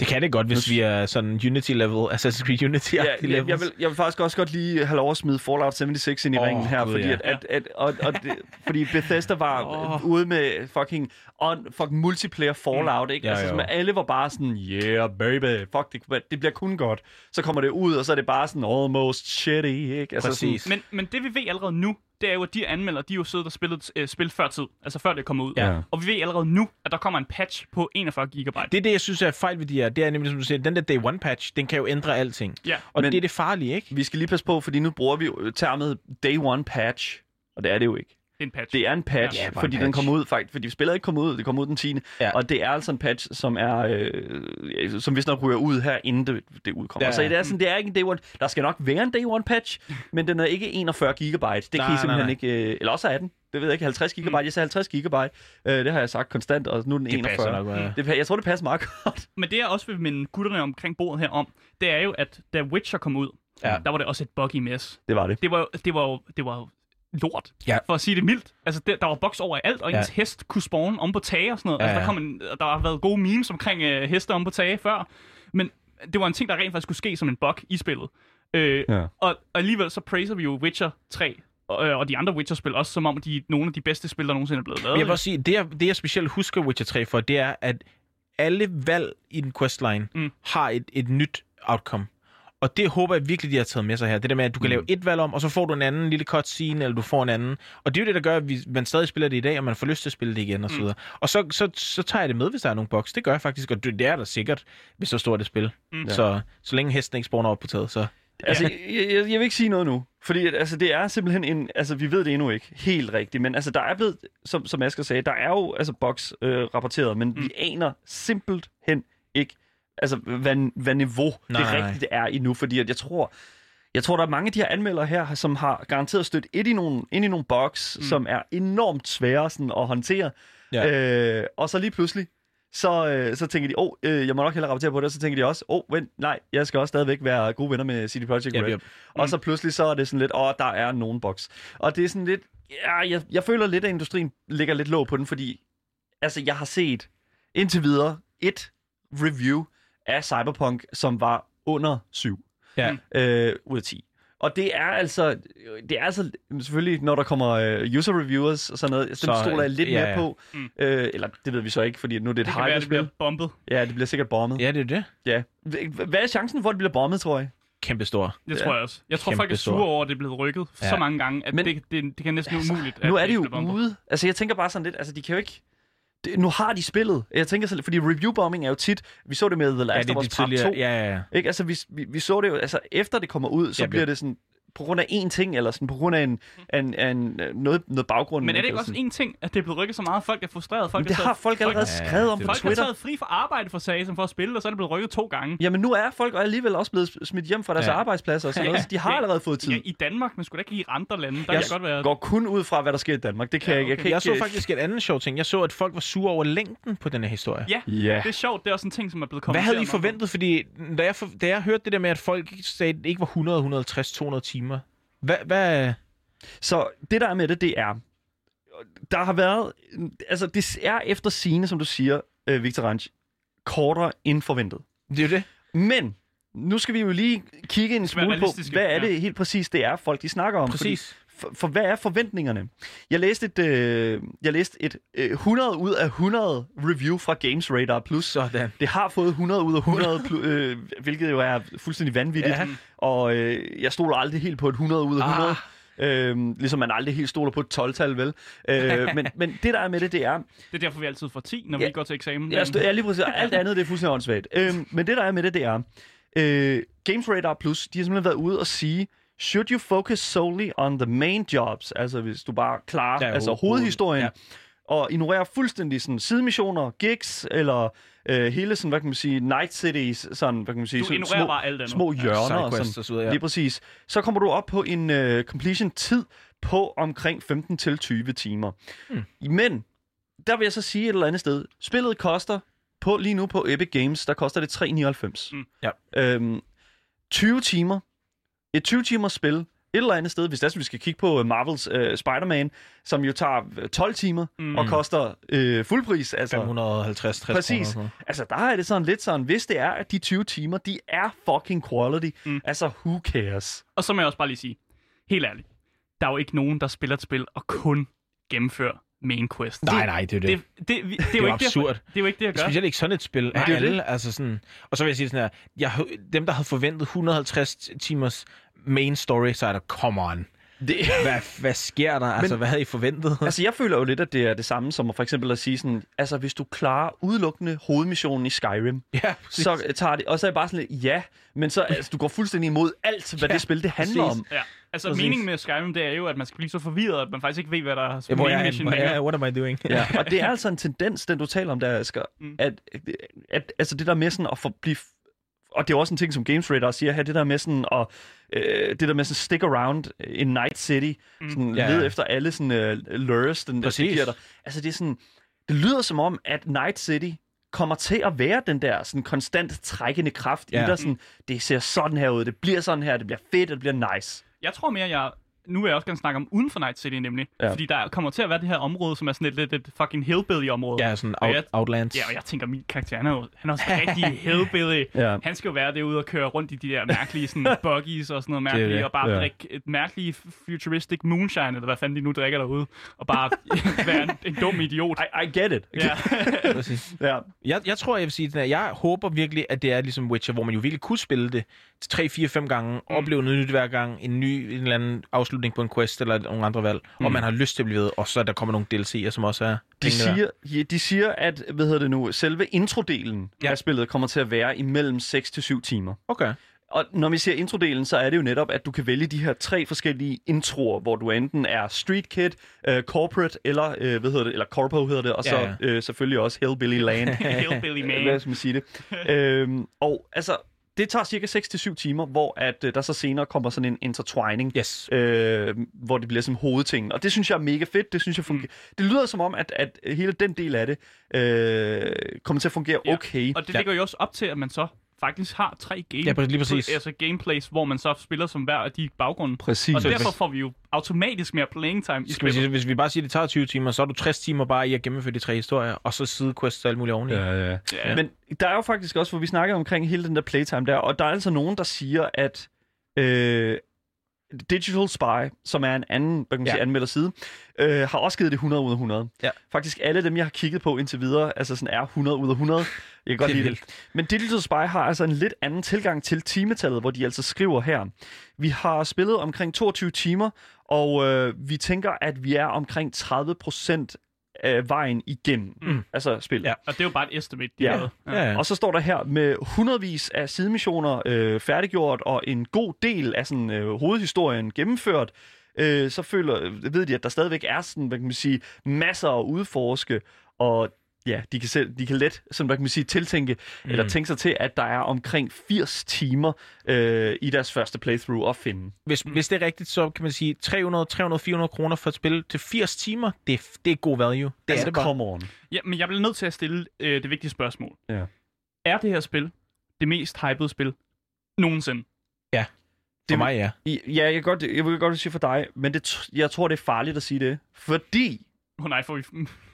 Det kan det godt, hvis vi er sådan Unity-level, Assassin's Creed Unity Ja, ja, jeg, jeg, vil, jeg vil faktisk også godt lige have lov at smide Fallout 76 ind i oh, ringen her, Gud, fordi, ja. at, at, at, og, og det, fordi Bethesda var oh. ude med fucking, on, fucking multiplayer Fallout, ikke? Ja, altså, som alle var bare sådan, yeah, baby, fuck, det, det bliver kun godt. Så kommer det ud, og så er det bare sådan almost shitty, ikke? Altså, Præcis. Sådan, Men, men det vi ved allerede nu, det er jo, at de anmelder, de har jo siddet og spillet et øh, spil før tid, altså før det kommer ud. Ja. Og vi ved allerede nu, at der kommer en patch på 41 gigabyte. Det er det, jeg synes er fejl ved de her. Det er nemlig, som du siger, den der day one patch, den kan jo ændre alting. Ja. Og Men- det er det farlige, ikke? vi skal lige passe på, fordi nu bruger vi termet day one patch, og det er det jo ikke. Det er en patch. Det er en patch, Ja, fordi en den patch. kommer ud, faktisk, fordi spillet er ikke kommet ud, det kommer ud den 10. Ja. Og det er altså en patch, som er, øh, som hvis nok ryger ud her, inden det, det udkommer. Ja. Så det er sådan, det er ikke en day one. Der skal nok være en day one patch, men den er ikke 41 gigabyte. Det kan Nej, I nej, simpelthen nej. ikke, øh, eller også er den. Det ved jeg ikke, 50 gigabyte. Jeg sagde 50 gigabyte. Øh, det har jeg sagt konstant, og nu er den Det 41. passer nok, ja. Det, jeg tror, det passer meget godt. *laughs* Men det jeg også vil minde gutterne omkring bordet her om, det er jo, at da Witcher kom ud, Ja. der var det også et buggy mess. Det var det. Det var, det var, det var lort, Ja. for at sige det mildt. Altså, der, der var boks over alt, og Ja. ens hest kunne spawn om på tage og sådan noget. Ja, Altså, der, ja. kom en, der har været gode memes omkring øh, heste om på tage før, men det var en ting, der rent faktisk kunne ske som en bug i spillet. Øh, Ja. og, og alligevel så praiser vi jo Witcher 3 og, øh, og de andre Witcher-spil også, som om de er nogle af de bedste spil, der nogensinde er blevet lavet. Jeg vil også sige, det jeg, det jeg specielt husker Witcher 3 for, det er, at alle valg i den questline mm. har et, et nyt outcome. Og det håber jeg virkelig, de har taget med sig her. Det der med, at du kan Mm. lave et valg om, og så får du en anden lille cutscene, eller du får en anden. Og det er jo det, der gør, at vi, man stadig spiller det i dag, og man får lyst til at spille det igen, og så videre. Og så, så, så tager jeg det med, hvis der er nogle bugs. Det gør jeg faktisk, og det, det er der sikkert, hvis så stort et spil. Mm. Så, så længe hesten ikke spawner op på taget, så... Altså, jeg, jeg, jeg vil ikke sige noget nu, fordi at, altså, det er simpelthen en... Altså, vi ved det endnu ikke helt rigtigt, men altså, der er blevet, som, som Asger sagde, der er jo altså box øh, rapporteret, men mm. vi aner simpelthen ikke, altså, hvad, hvad niveau Nej, det rigtigt er endnu, fordi at jeg tror... Jeg tror, der er mange af de her anmeldere her, som har garanteret stødt ind i nogle, ind i nogle box, mm. som er enormt svære sådan, at håndtere. Ja. Øh, og så lige pludselig, så, øh, så tænker de, åh, oh, øh, jeg må nok hellere rapportere på det, og så tænker de også, åh, oh, vent, nej, jeg skal også stadigvæk være gode venner med Projekt Ja, Red. ja. Og så pludselig så er det sådan lidt, åh, der er nogen boks. Og det er sådan lidt, ja, jeg, jeg føler lidt, at industrien ligger lidt låg på den, fordi altså, jeg har set indtil videre et review af Cyberpunk, som var under 7 Ja. øh, ud af 10. Og det er altså, det er altså selvfølgelig, når der kommer øh, user reviewers og sådan noget, så, Så, dem stoler jeg lidt ja, mere ja. på. Mm. Øh, eller det ved vi så ikke, fordi nu er det et Det kan være, det hype-spil. bliver bombet. Ja, det bliver sikkert bommet. Ja, det er det. Ja. Hvad er chancen for, at det bliver bommet, tror jeg? Kæmpe stor. Det Ja. tror jeg også. Jeg tror, folk er sure over, at det er blevet rykket Ja. så mange gange, at Men- det, det, det kan næsten Altså, umuligt. Nu at er de jo ikke bliver bombet. ude. Altså, jeg tænker bare sådan lidt, altså, de kan jo ikke... Det, nu har de spillet. Jeg tænker sådan, fordi review-bombing er jo tit... Vi så det med The Ja, Last det of Us Part 2. tidligere. Ja, ja, ja. Ikke? Altså, vi, vi, vi så det jo... Altså, efter det kommer ud, så Ja, bliver- det sådan... På grund af én ting, eller sådan på grund af en, en, en, noget, noget baggrund. Men er det ikke også én ting, at det er blevet rykket så meget? Folk er frustrerede. Folk Men det er har taget, folk allerede Ja, skrevet om på er folk har Twitter. taget fri fra arbejde for sagen for at spille, og så er det blevet rykket to gange. Jamen, nu er folk alligevel også blevet smidt hjem fra deres Ja. arbejdspladser og sådan Ja. noget, så de har *laughs* Ja. allerede fået tid. Ja, I Danmark, men skulle da ikke i andre lande. Der Jeg kan godt være... går kun ud fra, hvad der sker i Danmark. Det kan Ja, jeg ikke. Jeg, okay. kan Jeg ikke... så faktisk et andet sjovt ting. Jeg så, at folk var sure over længden på den her historie. Ja, Ja. det er sjovt. Det er også en ting, som er blevet Hvad kommet havde I forventet? Fordi da jeg, for, da jeg hørte det der med, at folk sagde, at det ikke var 100, 150, 200 timer. Hvad, hvad, Så det der er med det, det er, der har været, altså det er efter sine, som du siger, øh, Victor Ranch, kortere end forventet. det er jo det. Men nu skal vi jo lige kigge en smule på, hvad er det ja. helt præcis, det er, folk de snakker om. Præcis. For, for hvad er forventningerne? Jeg læste et, øh, jeg læste et øh, 100 ud af 100 review fra Games Radar Plus. Sådan. Det har fået 100 ud af 100, plu- øh, hvilket jo er fuldstændig vanvittigt. Ja. Og øh, jeg stoler aldrig helt på et 100 ud af 100. Ah. Øhm, ligesom man aldrig helt stoler på et 12-tal, vel? Øh, *laughs* men, men det, der er med det, det er... Det er derfor, vi altid får 10, når Ja. vi går til eksamen. Jeg stø- ja, lige præcis. Alt andet, det er fuldstændig åndssvagt. Øhm, men det, der er med det, det er... Øh, Games Radar Plus, de har simpelthen været ude og sige... Should you focus solely on the main jobs? Altså, hvis du bare klarer Ja, altså, hoved- hovedhistorien, ja. og ignorerer fuldstændig sådan, sidemissioner, gigs, eller øh, hele sådan, hvad kan man sige, Night Cities, sådan, hvad kan man sige, Du sådan, små, bare alt små hjørner og sådan. Og så videre, Ja. ja. Lige præcis. Så kommer du op på en uh, completion-tid på omkring 15-20 timer. Hmm. Men, der vil jeg så sige et eller andet sted. Spillet koster, på lige nu på Epic Games, der koster det 3,99. Mm. Ja. Øhm, 20 timer. Et 20 timers spil. Et eller andet sted, hvis det er, så vi skal kigge på øh, Marvels uh, Spider-Man, som jo tager øh, 12 timer Mm. og koster øh, fuldpris. Altså, 550, 60 Præcis. kroner. Altså, der er det sådan lidt sådan, hvis det er, at de 20 timer, de er fucking quality, mm. altså, who cares? Og så må jeg også bare lige sige, helt ærligt, der er jo ikke nogen, der spiller et spil og kun gennemfører main quest. Nej, nej, det er jo det. Det, det, vi- det, er jo ikke absurd. Det, det er jo ikke det, jeg gør. Specielt ikke sådan et spil. Nej, Nej, det alle, altså sådan, og så vil jeg sige sådan her, jeg, dem der havde forventet 150 timers main story, så er der, come on. Det, Hvad, hvad sker der? Altså, hvad havde I forventet? *laughs* altså, jeg føler jo lidt, at det er det samme som for eksempel at sige sådan, altså, hvis du klarer udelukkende hovedmissionen i Skyrim, ja, præcis. så tager det, og så er jeg bare sådan lidt, ja, men så, altså, du går fuldstændig imod alt, hvad ja, det spil, det handler præcis. om. Ja. Altså, Præcis. meningen med Skyrim, det er jo, at man skal blive så forvirret, at man faktisk ikke ved, hvad der er mission hvor længere. jeg, what am I doing? Ja, *laughs* og det er altså en tendens, den du taler om der, Asger, Mm. mm. at, at, altså det der med sådan at få, blive, og det er også en ting, som Games Radar siger her, det der med sådan at, øh, det der med sådan stick around in Night City, Mm. sådan Ja. ja. led efter alle sådan uh, lures, den der giver dig. Altså det er sådan, det lyder som om, at Night City kommer til at være den der sådan konstant trækkende kraft Ja. i dig, sådan, det ser sådan her ud, det bliver sådan her, det bliver fedt, det bliver nice. Jeg tror mere, jeg... Nu vil jeg også gerne snakke om uden for Night City, nemlig. Ja. Fordi der kommer til at være det her område, som er sådan et lidt et fucking hillbilly-område. Ja, sådan Og out, jeg- Outlands. Ja, og jeg tænker, min karakter, han er jo han er også *laughs* rigtig hillbilly. Ja. Han skal jo være derude og køre rundt i de der mærkelige sådan, *laughs* buggies og sådan noget Det mærkeligt, det. og bare Ja. drikke et mærkeligt futuristic moonshine, eller hvad fanden de nu drikker derude, og bare *laughs* være en, en dum idiot. I, I get it. Ja. Præcis. ja. Jeg, jeg tror, jeg vil sige, at jeg håber virkelig, at det er ligesom Witcher, hvor man jo virkelig kunne spille det 3, 4, 5 gange, mm. opleve noget nyt hver gang, en ny en eller anden afslutning på en quest eller nogle andre valg, mm. og man har lyst til at blive ved, og så der kommer nogle DLC'er, som også er De siger, ja, de siger, at hvad hedder det nu, selve introdelen Ja. af spillet kommer til at være imellem 6 til 7 timer. Okay. Og når vi siger introdelen, så er det jo netop, at du kan vælge de her tre forskellige introer, hvor du enten er street kid, uh, corporate eller uh, hvad hedder det, eller corpo hedder det, og Ja, så ja. uh, selvfølgelig også hillbilly land. *laughs* Hillbilly man. Hvad skal man sige det? øhm, og altså, det tager cirka 6-7 timer, hvor at, øh, der så senere kommer sådan en intertwining, Yes. øh, hvor det bliver som hovedtingen. Og det synes jeg er mega fedt. Det synes jeg fungerer. Mm. Det lyder som om, at, at hele den del af det øh, kommer til at fungere Ja. okay. Og det Ja. ligger jo også op til, at man så faktisk har tre game, Ja, lige præcis. altså gameplays, hvor man så spiller som hver af de baggrunde. Præcis. Og derfor får vi jo automatisk mere playing time i Skal vi sige, hvis vi bare siger, at det tager 20 timer, så er du 60 timer bare i at gennemføre de tre historier, og så sidequests og alt muligt oveni. Ja, ja. Ja. Men der er jo faktisk også, hvor vi snakker omkring hele den der playtime der, og der er altså nogen, der siger, at øh, Digital Spy, som er en anden hvad kan man Ja. sige, anmelderside, øh, har også givet det 100 ud af 100. Ja. Faktisk alle dem, jeg har kigget på indtil videre, altså sådan er 100 ud af 100. Jeg kan godt Det lide det. Men Digital Spy har altså en lidt anden tilgang til timetallet, hvor de altså skriver her. Vi har spillet omkring 22 timer, og øh, vi tænker, at vi er omkring 30 procent af vejen igennem. Mm. Altså spillet. Ja. Og det er jo bare et estimate, de Ja. Ja, ja. Og så står der her med hundredvis af sidemissioner øh, færdiggjort, og en god del af sådan, øh, hovedhistorien gennemført. Øh, så føler, ved de, at der stadigvæk er sådan, hvad kan man sige, masser at udforske, og ja, de kan, selv, de kan let sådan, hvad kan man sige, tiltænke, mm. eller tænke sig til, at der er omkring 80 timer øh, i deres første playthrough at finde. Hvis, hvis det er rigtigt, så kan man sige 300, 300, 400 kroner for et spil til 80 timer. Det er, det er god value. Det altså, er det bare. come on. Ja, men jeg bliver nødt til at stille øh, det vigtige spørgsmål. Ja. Er det her spil det mest hypede spil nogensinde? For Det- mig, ja. Ja, jeg, kan godt, jeg vil godt sige for dig, men det, jeg tror, det er farligt at sige det, fordi oh, nej, får vi...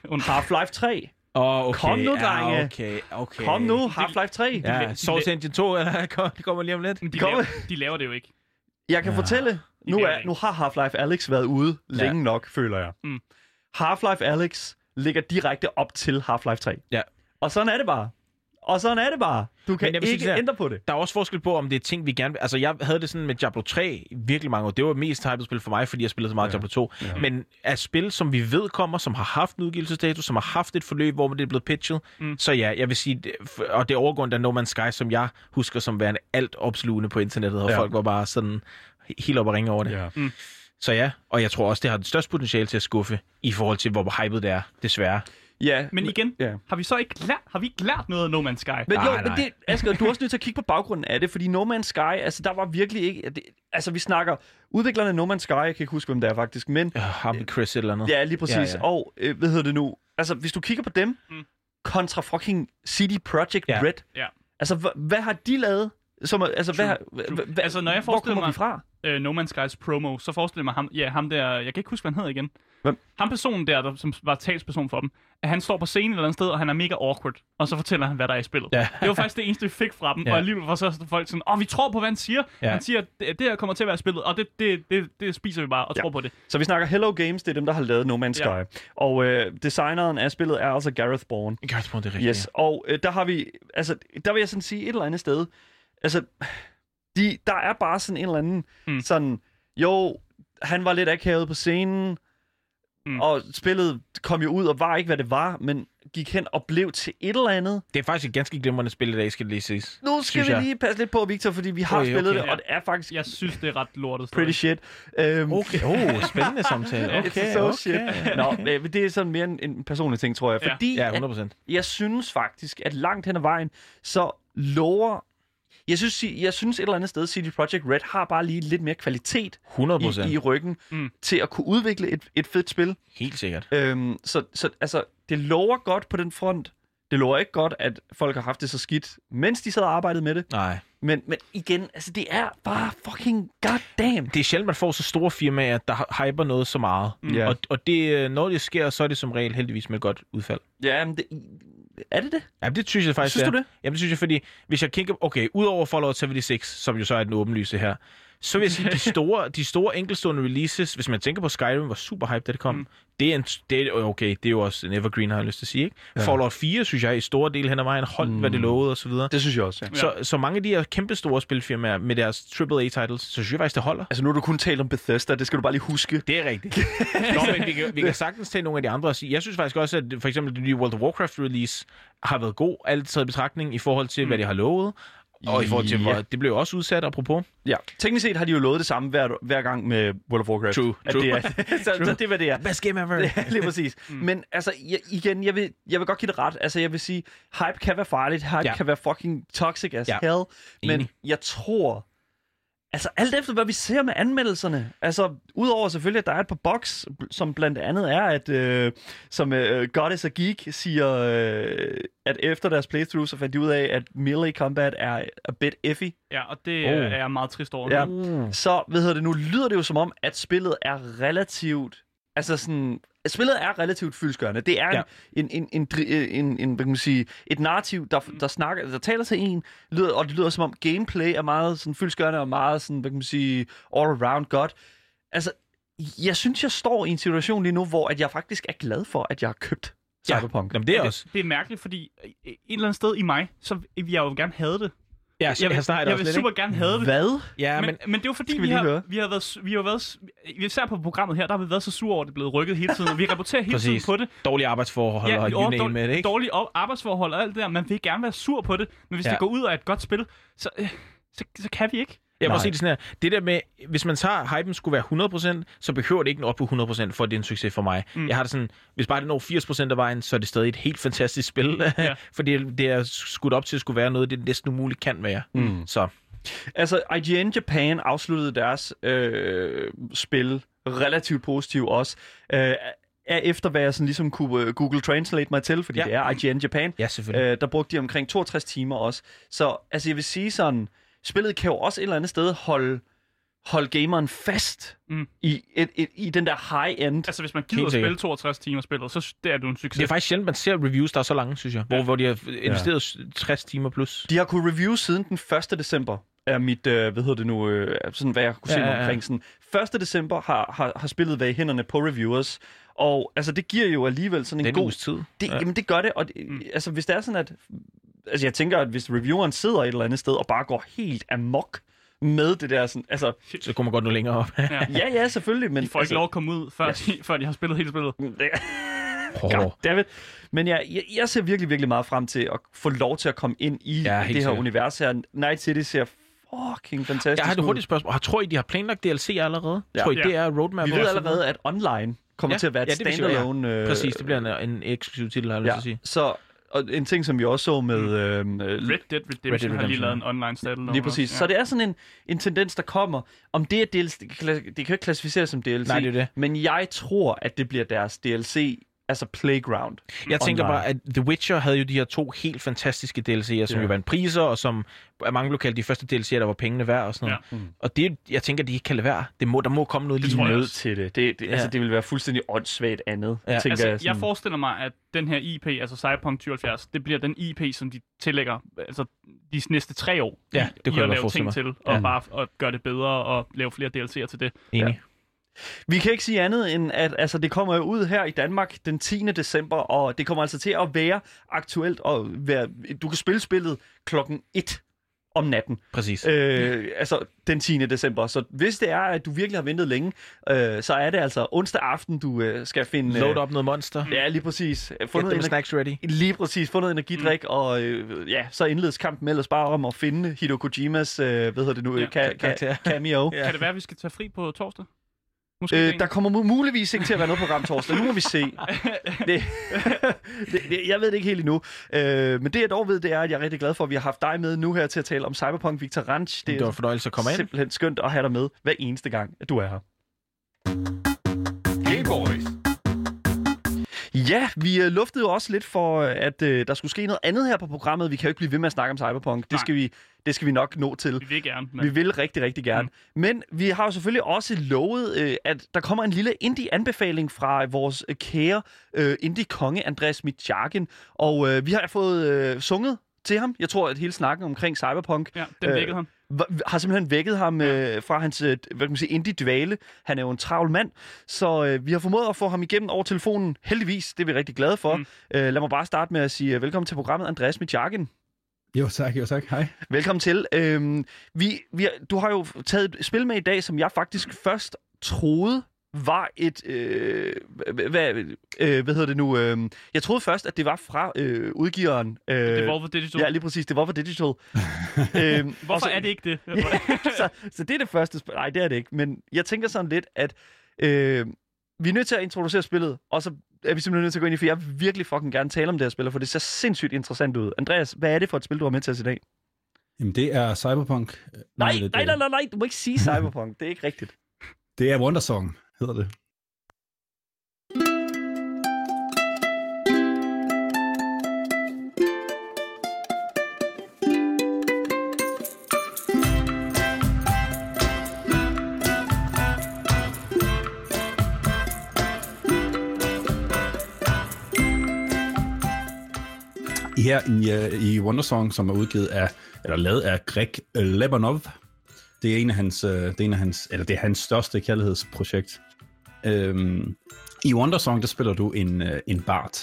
Half-Life 3 Oh, okay. Kom nu, drenge. Ja, okay, okay. Kom nu, Half-Life 3. Ja, de- Source de- Engine 2, eller kom- det kommer lige om lidt. de, Kom. laver, de laver det jo ikke. Jeg kan Ja. fortælle, nu, er, nu har Half-Life Alex været ude Ja. længe nok, føler jeg. Mm. Half-Life Alex ligger direkte op til Half-Life 3. Ja. Og sådan er det bare. Og sådan er det bare. Du kan sige ikke her. ændre på det. Der er også forskel på, om det er ting, vi gerne vil... Altså, jeg havde det sådan med Diablo 3 i virkelig mange år. Det var mest hypet spil for mig, fordi jeg spillede så meget ja. Diablo 2. Ja. Men at spil, som vi ved kommer, som har haft en udgivelsesdato, som har haft et forløb, hvor det er blevet pitchet, mm. så ja, jeg vil sige... Og det overgående af No Man's Sky, som jeg husker som værende alt opslugende på internettet, og ja. Folk var bare sådan helt op og ringe over det. Ja. Så ja, og jeg tror også, det har det største potentiale til at skuffe, i forhold til, hvor hypet det er, desværre. Ja Men igen, Ja. har vi så ikke lært, har vi ikke lært noget af No Man's Sky? Men Nej, jo, nej. men det, Asger, du er også *laughs* nødt til at kigge på baggrunden af det, fordi No Man's Sky, altså der var virkelig ikke... Det, altså vi snakker, udviklerne af No Man's Sky, jeg kan ikke huske, hvem det er faktisk, men Ja, har vi Chris et eller andet? Ja, lige præcis. Ja, Ja. Og øh, hvad hedder det nu? Altså, hvis du kigger på dem, Mm. kontra fucking CD Projekt Ja. Red. Ja. Altså, hva, hvad har de lavet? Som, altså, hvad, True, hva, true. hva, Altså, når jeg hvor forestiller kommer mig- fra? øh, No Man's Skies promo, så forestiller jeg mig ham, ja, ham der, jeg kan ikke huske, hvad han hedder igen. Hvem? Ham personen der, der, som var talsperson for dem, at han står på scenen et eller andet sted, og han er mega awkward, og så fortæller han, hvad der er i spillet. Ja. Det var faktisk det eneste, vi fik fra dem, Ja. og alligevel var så folk sådan, åh, vi tror på, hvad han siger. Ja. Han siger, at det, det her kommer til at være spillet, og det, det, det, det spiser vi bare og Ja. tror på det. Så vi snakker Hello Games, det er dem, der har lavet No Man's Sky. Ja. Og øh, designeren af spillet er altså Gareth Bourne. Gareth Bond, det er rigtigt. Yes, og øh, der har vi, altså, der vil jeg sådan sige et eller andet sted, altså, de, der er bare sådan en eller anden, Mm. sådan, jo, han var lidt akavet på scenen, Mm. og spillet kom jo ud og var ikke, hvad det var, men gik hen og blev til et eller andet. Det er faktisk et ganske glimrende spil i dag, skal det lige siges. Nu skal vi jeg. lige passe lidt på, Victor, fordi vi har okay, spillet okay. det, og det er faktisk Jeg synes, det er ret lortet. pretty shit. Um, Okay, oh, *laughs* spændende samtale. Okay, It's so okay. shit. Nå, øh, men det er sådan mere en, en personlig ting, tror jeg. Fordi Ja, at 100 jeg synes faktisk, at langt hen ad vejen, så lover... Jeg synes, jeg synes et eller andet sted, CD Projekt Red har bare lige lidt mere kvalitet 100 i, i ryggen Mm. mm. til at kunne udvikle et, et fedt spil. Helt sikkert. Øhm, så, så altså, det lover godt på den front. Det lover ikke godt, at folk har haft det så skidt, mens de sad og arbejdede med det. Nej. Men, men igen, altså, det er bare fucking goddamn. Det er sjældent, man får så store firmaer, der hyper noget så meget. Ja. Og, og det, øh, når det sker, så er det som regel heldigvis med et godt udfald. Ja, men det, er det det? Ja, det synes jeg faktisk Synes du det? Jamen, det synes jeg, fordi hvis jeg kigger... Okay, udover Fallout 76, som jo så er den åbenlyse her, så vil jeg sige, de *laughs* store, de store enkeltstående releases, hvis man tænker på Skyrim, var super hype, da det kom. Mm. Det er en, det er, okay, det er jo også en evergreen, har jeg lyst til at sige. Ikke? Ja. Fallout 4, synes jeg, i store del hen ad vejen holdt, mm. hvad det lovede og så videre. Det synes jeg også, ja. Så, så mange af de her kæmpe store spilfirmaer med deres AAA-titles, så synes jeg faktisk, det holder. Altså, nu har du kun talt om Bethesda, det skal du bare lige huske. Det er rigtigt. *laughs* Nå, men vi kan, vi kan sagtens tage nogle af de andre og sige. Jeg synes faktisk også, at for eksempel det nye World of Warcraft release har været god, alt taget i betragtning i forhold til, mm. hvad de har lovet. Og i forhold til, Ja. det blev også udsat, apropos. Ja, teknisk set har de jo lovet det samme hver, hver gang med World of Warcraft. True, At true. Det er, *laughs* *laughs* så, så det hvad det er. Best game ever. Ja, lige præcis. Mm. Men altså, jeg, igen, jeg vil, jeg vil godt give det ret. Altså, jeg vil sige, hype kan være farligt. Hype Ja. kan være fucking toxic as ja. hell. Men Enig. jeg tror, Altså, alt efter, hvad vi ser med anmeldelserne. Altså, udover selvfølgelig, at der er et par boks, som blandt andet er, at øh, som øh, Goddess og Geek siger, øh, at efter deres playthrough, så fandt de ud af, at melee combat er a bit iffy. Ja, og det Oh. er jeg meget trist over. Ja. Uh. Så, hvad hedder det nu, lyder det jo som om, at spillet er relativt... Altså sådan... Spillet er relativt fyldskørende. Det er Ja. en, en, en, en, en, en, hvad kan man sige, et narrativ, der, der, snakker, der taler til en, lyder, og det lyder som om gameplay er meget sådan fyldskørende og meget sådan, hvad kan man sige, all around godt. Altså, jeg synes, jeg står i en situation lige nu, hvor at jeg faktisk er glad for, at jeg har købt Ja. Cyberpunk. Jamen, det er også. Det er mærkeligt, fordi øh, et eller andet sted i mig, så vil jeg jo gerne have det. Ja, Jeg, jeg, vil, jeg, jeg, vil super ikke? gerne have det. Hvad? Ja, men, men, men, det er jo fordi, vi, vi har, høre? vi har været, vi har været, især på programmet her, der har vi været så sure over, at det er blevet rykket hele tiden, og vi rapporterer hele tiden på det. dårlige arbejdsforhold og vi you name it, ikke? Dårlige arbejdsforhold og alt det der. Man vil gerne være sur på det, men hvis Ja. det går ud og er et godt spil, så, øh, så, så kan vi ikke. Jeg må sige det sådan her. Det der med, hvis man tager, hypen skulle være 100%, så behøver det ikke nå op på 100% for at det er en succes for mig. Mm. Jeg har det sådan, hvis bare det når 80% af vejen, så er det stadig et helt fantastisk spil. Ja. *laughs* for det, er skudt op til at skulle være noget, det næsten umuligt kan være. Mm. Så Altså, IGN Japan afsluttede deres øh, spil relativt positivt også. Øh, er efter hvad jeg sådan ligesom kunne øh, Google Translate mig til, fordi Ja. det er IGN Japan. ja, selvfølgelig. Øh, der brugte de omkring 62 timer også. Så altså, jeg vil sige sådan, spillet kan jo også et eller andet sted holde, holde gameren fast Mm. i, et, et, i den der high-end. Altså, hvis man gider at spille 62 timer spillet, så det er du en succes. det er faktisk sjældent, man ser reviews, der er så lange, synes jeg. Hvor, Ja. hvor de har investeret 60 timer plus. De har kunnet review siden den 1. december, er mit, øh, hvad hedder det nu, øh, sådan hvad jeg kunne se Ja, mig ja, ja. omkring. Sådan, 1. december har, har, har spillet været i hænderne på reviewers, og altså det giver jo alligevel sådan en Det er en god... tid. Det, Ja. ja. Jamen det gør det, og det, mm. altså hvis det er sådan, at... Altså jeg tænker, at hvis revieweren sidder et eller andet sted og bare går helt amok med det der sådan... Altså, Så kunne man godt nå længere op. Ja. *laughs* ja, ja, selvfølgelig, men... De får ikke altså, lov at komme ud, før, de, før de har spillet hele spillet. Det, Hårdt. Goddammit. Men jeg, jeg, jeg ser virkelig, virkelig meget frem til at få lov til at komme ind i Ja, ja, det her sikkert. univers her. Night City ser fucking fantastisk Jeg har et hurtigt spørgsmål. Har- Tror I, de har planlagt DLC allerede? Ja. Tror I, Ja. det er roadmap? Vi ved allerede, at online kommer Ja, ja, til at være et ja, jeg, ja. standalone... øh, Præcis, det bliver en, en eksklusiv titel, har jeg lyst ja. til at sige. Så og en ting, som vi også så med... Mm. Øh, Red Dead Redemption, Red Dead har lige Redemption. lavet en online standalone. Lige præcis. også, Så det er sådan en, en tendens, der kommer. Om det er DLC, det kan, det kan jo ikke klassificeres som DLC. Nej, det er det. Men jeg tror, at det bliver deres DLC, altså Playground. Jeg tænker online. bare, at The Witcher havde jo de her to helt fantastiske DLC'er, som Ja. jo vandt priser, og som af mange lokale de første DLC'er, der var pengene værd og sådan noget. Ja. Mm. Og det, jeg tænker, de ikke kan lade være. Det må, der må komme noget Det lige jeg også. til det. Det, det, ja. altså, Ja. det vil være fuldstændig åndssvagt andet, Ja. tænker Altså, jeg. jeg Sådan. forestiller mig, at den her IP, altså Cyberpunk 2070, det bliver den IP, som de tillægger altså, de næste tre år Ja, det i, kunne i jeg at lave ting mig. til, og Ja. bare at gøre det bedre og lave flere DLC'er til det. Enig. Vi kan ikke sige andet end, at altså, det kommer jo ud her i Danmark den 10. december, og det kommer altså til at være aktuelt, og være, du kan spille spillet klokken 1 om natten. Præcis. Øh, altså den 10. december. Så hvis det er, at du virkelig har ventet længe, øh, så er det altså onsdag aften, du øh, skal finde... Load op noget monster. Ja, lige præcis. Få Get noget snacks ready. lige præcis. Få noget energidrik, mm. og øh, ja, så indledes kampen ellers bare om at finde Hideo Kojimas, øh, hvad hedder det nu, Ja, ka- karakter. ka- cameo. Ja. Kan det være, at vi skal tage fri på torsdag? Måske Øh, der kommer mu- muligvis ikke til at være noget program torsdag. Nu må vi se. *laughs* Det, *laughs* det, det, jeg ved det ikke helt endnu. Øh, men det jeg dog ved, det er, at jeg er rigtig glad for, at vi har haft dig med nu her til at tale om Cyberpunk Victor Ranch. Det var en fornøjelse at komme ind. simpelthen skønt at have dig med hver eneste gang, at du er her. Game Boys. Ja, vi øh, luftede jo også lidt for, øh, at øh, der skulle ske noget andet her på programmet. Vi kan jo ikke blive ved med at snakke om Cyberpunk. Det skal vi, det skal vi nok nå til. Vi vil gerne, Vi men vil rigtig, rigtig gerne. Mm. Men vi har jo selvfølgelig også lovet, øh, at der kommer en lille indie-anbefaling fra vores øh, kære øh, indie-konge, Andreas Mitjagen. Og øh, vi har fået øh, sunget til ham. Jeg tror, at hele snakken omkring Cyberpunk ja, den Øh, vækkede han. v- har simpelthen vækket ham øh, fra hans øh, hvad kan man sige, indie-dvale. Han er jo en travl mand, så øh, vi har formået at få ham igennem over telefonen. Heldigvis, det er vi rigtig glade for. Mm. Øh, lad mig bare starte med at sige øh, velkommen til programmet, Andreas Mitjagen. Jo tak, jo tak. Hej. Velkommen til. Øhm, vi, vi, du har jo taget et spil med i dag, som jeg faktisk først troede var et... Øh, hvad, øh, hvad hedder det nu? Øh, jeg troede først, at det var fra øh, udgiveren. Øh, Det var Digital. Ja, lige præcis. Det var for Digital. *laughs* øhm, Hvorfor så, er det ikke det? *laughs* så, så det er det første spil. Nej, det er det ikke. Men jeg tænker sådan lidt, at øh, vi er nødt til at introducere spillet, og så er vi simpelthen nødt til at gå ind i, for jeg vil virkelig fucking gerne tale om det her spil, for det ser sindssygt interessant ud. Andreas, hvad er det for et spil, du har med til os i dag? Jamen, det er Cyberpunk. Nej, nej, nej, nej, nej, du må ikke sige *laughs* Cyberpunk. Det er ikke rigtigt. Det er Wondersong, hedder det. Her i, uh, i Wondersong, som er udgivet af, eller lavet af Greg Lebanov. Det er en af hans, uh, det er en af hans, eller det er hans største kærlighedsprojekt. Øhm, I Wondersong, der spiller du en, uh, en bard.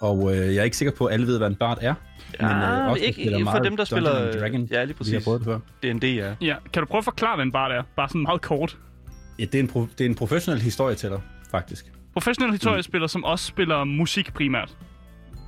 Og uh, jeg er ikke sikker på, at alle ved, hvad en bard er. Ja, øh, også ikke, ikke for meget dem, der spiller... Dragon. Ja, lige Vi har præcis. prøvet det før. D&D, ja. Ja, kan du prøve at forklare, hvad en bard er? Bare sådan meget kort. Ja, det, er en pro- det er en professionel historietæller, faktisk. Professionel historiespiller, som også spiller musik primært.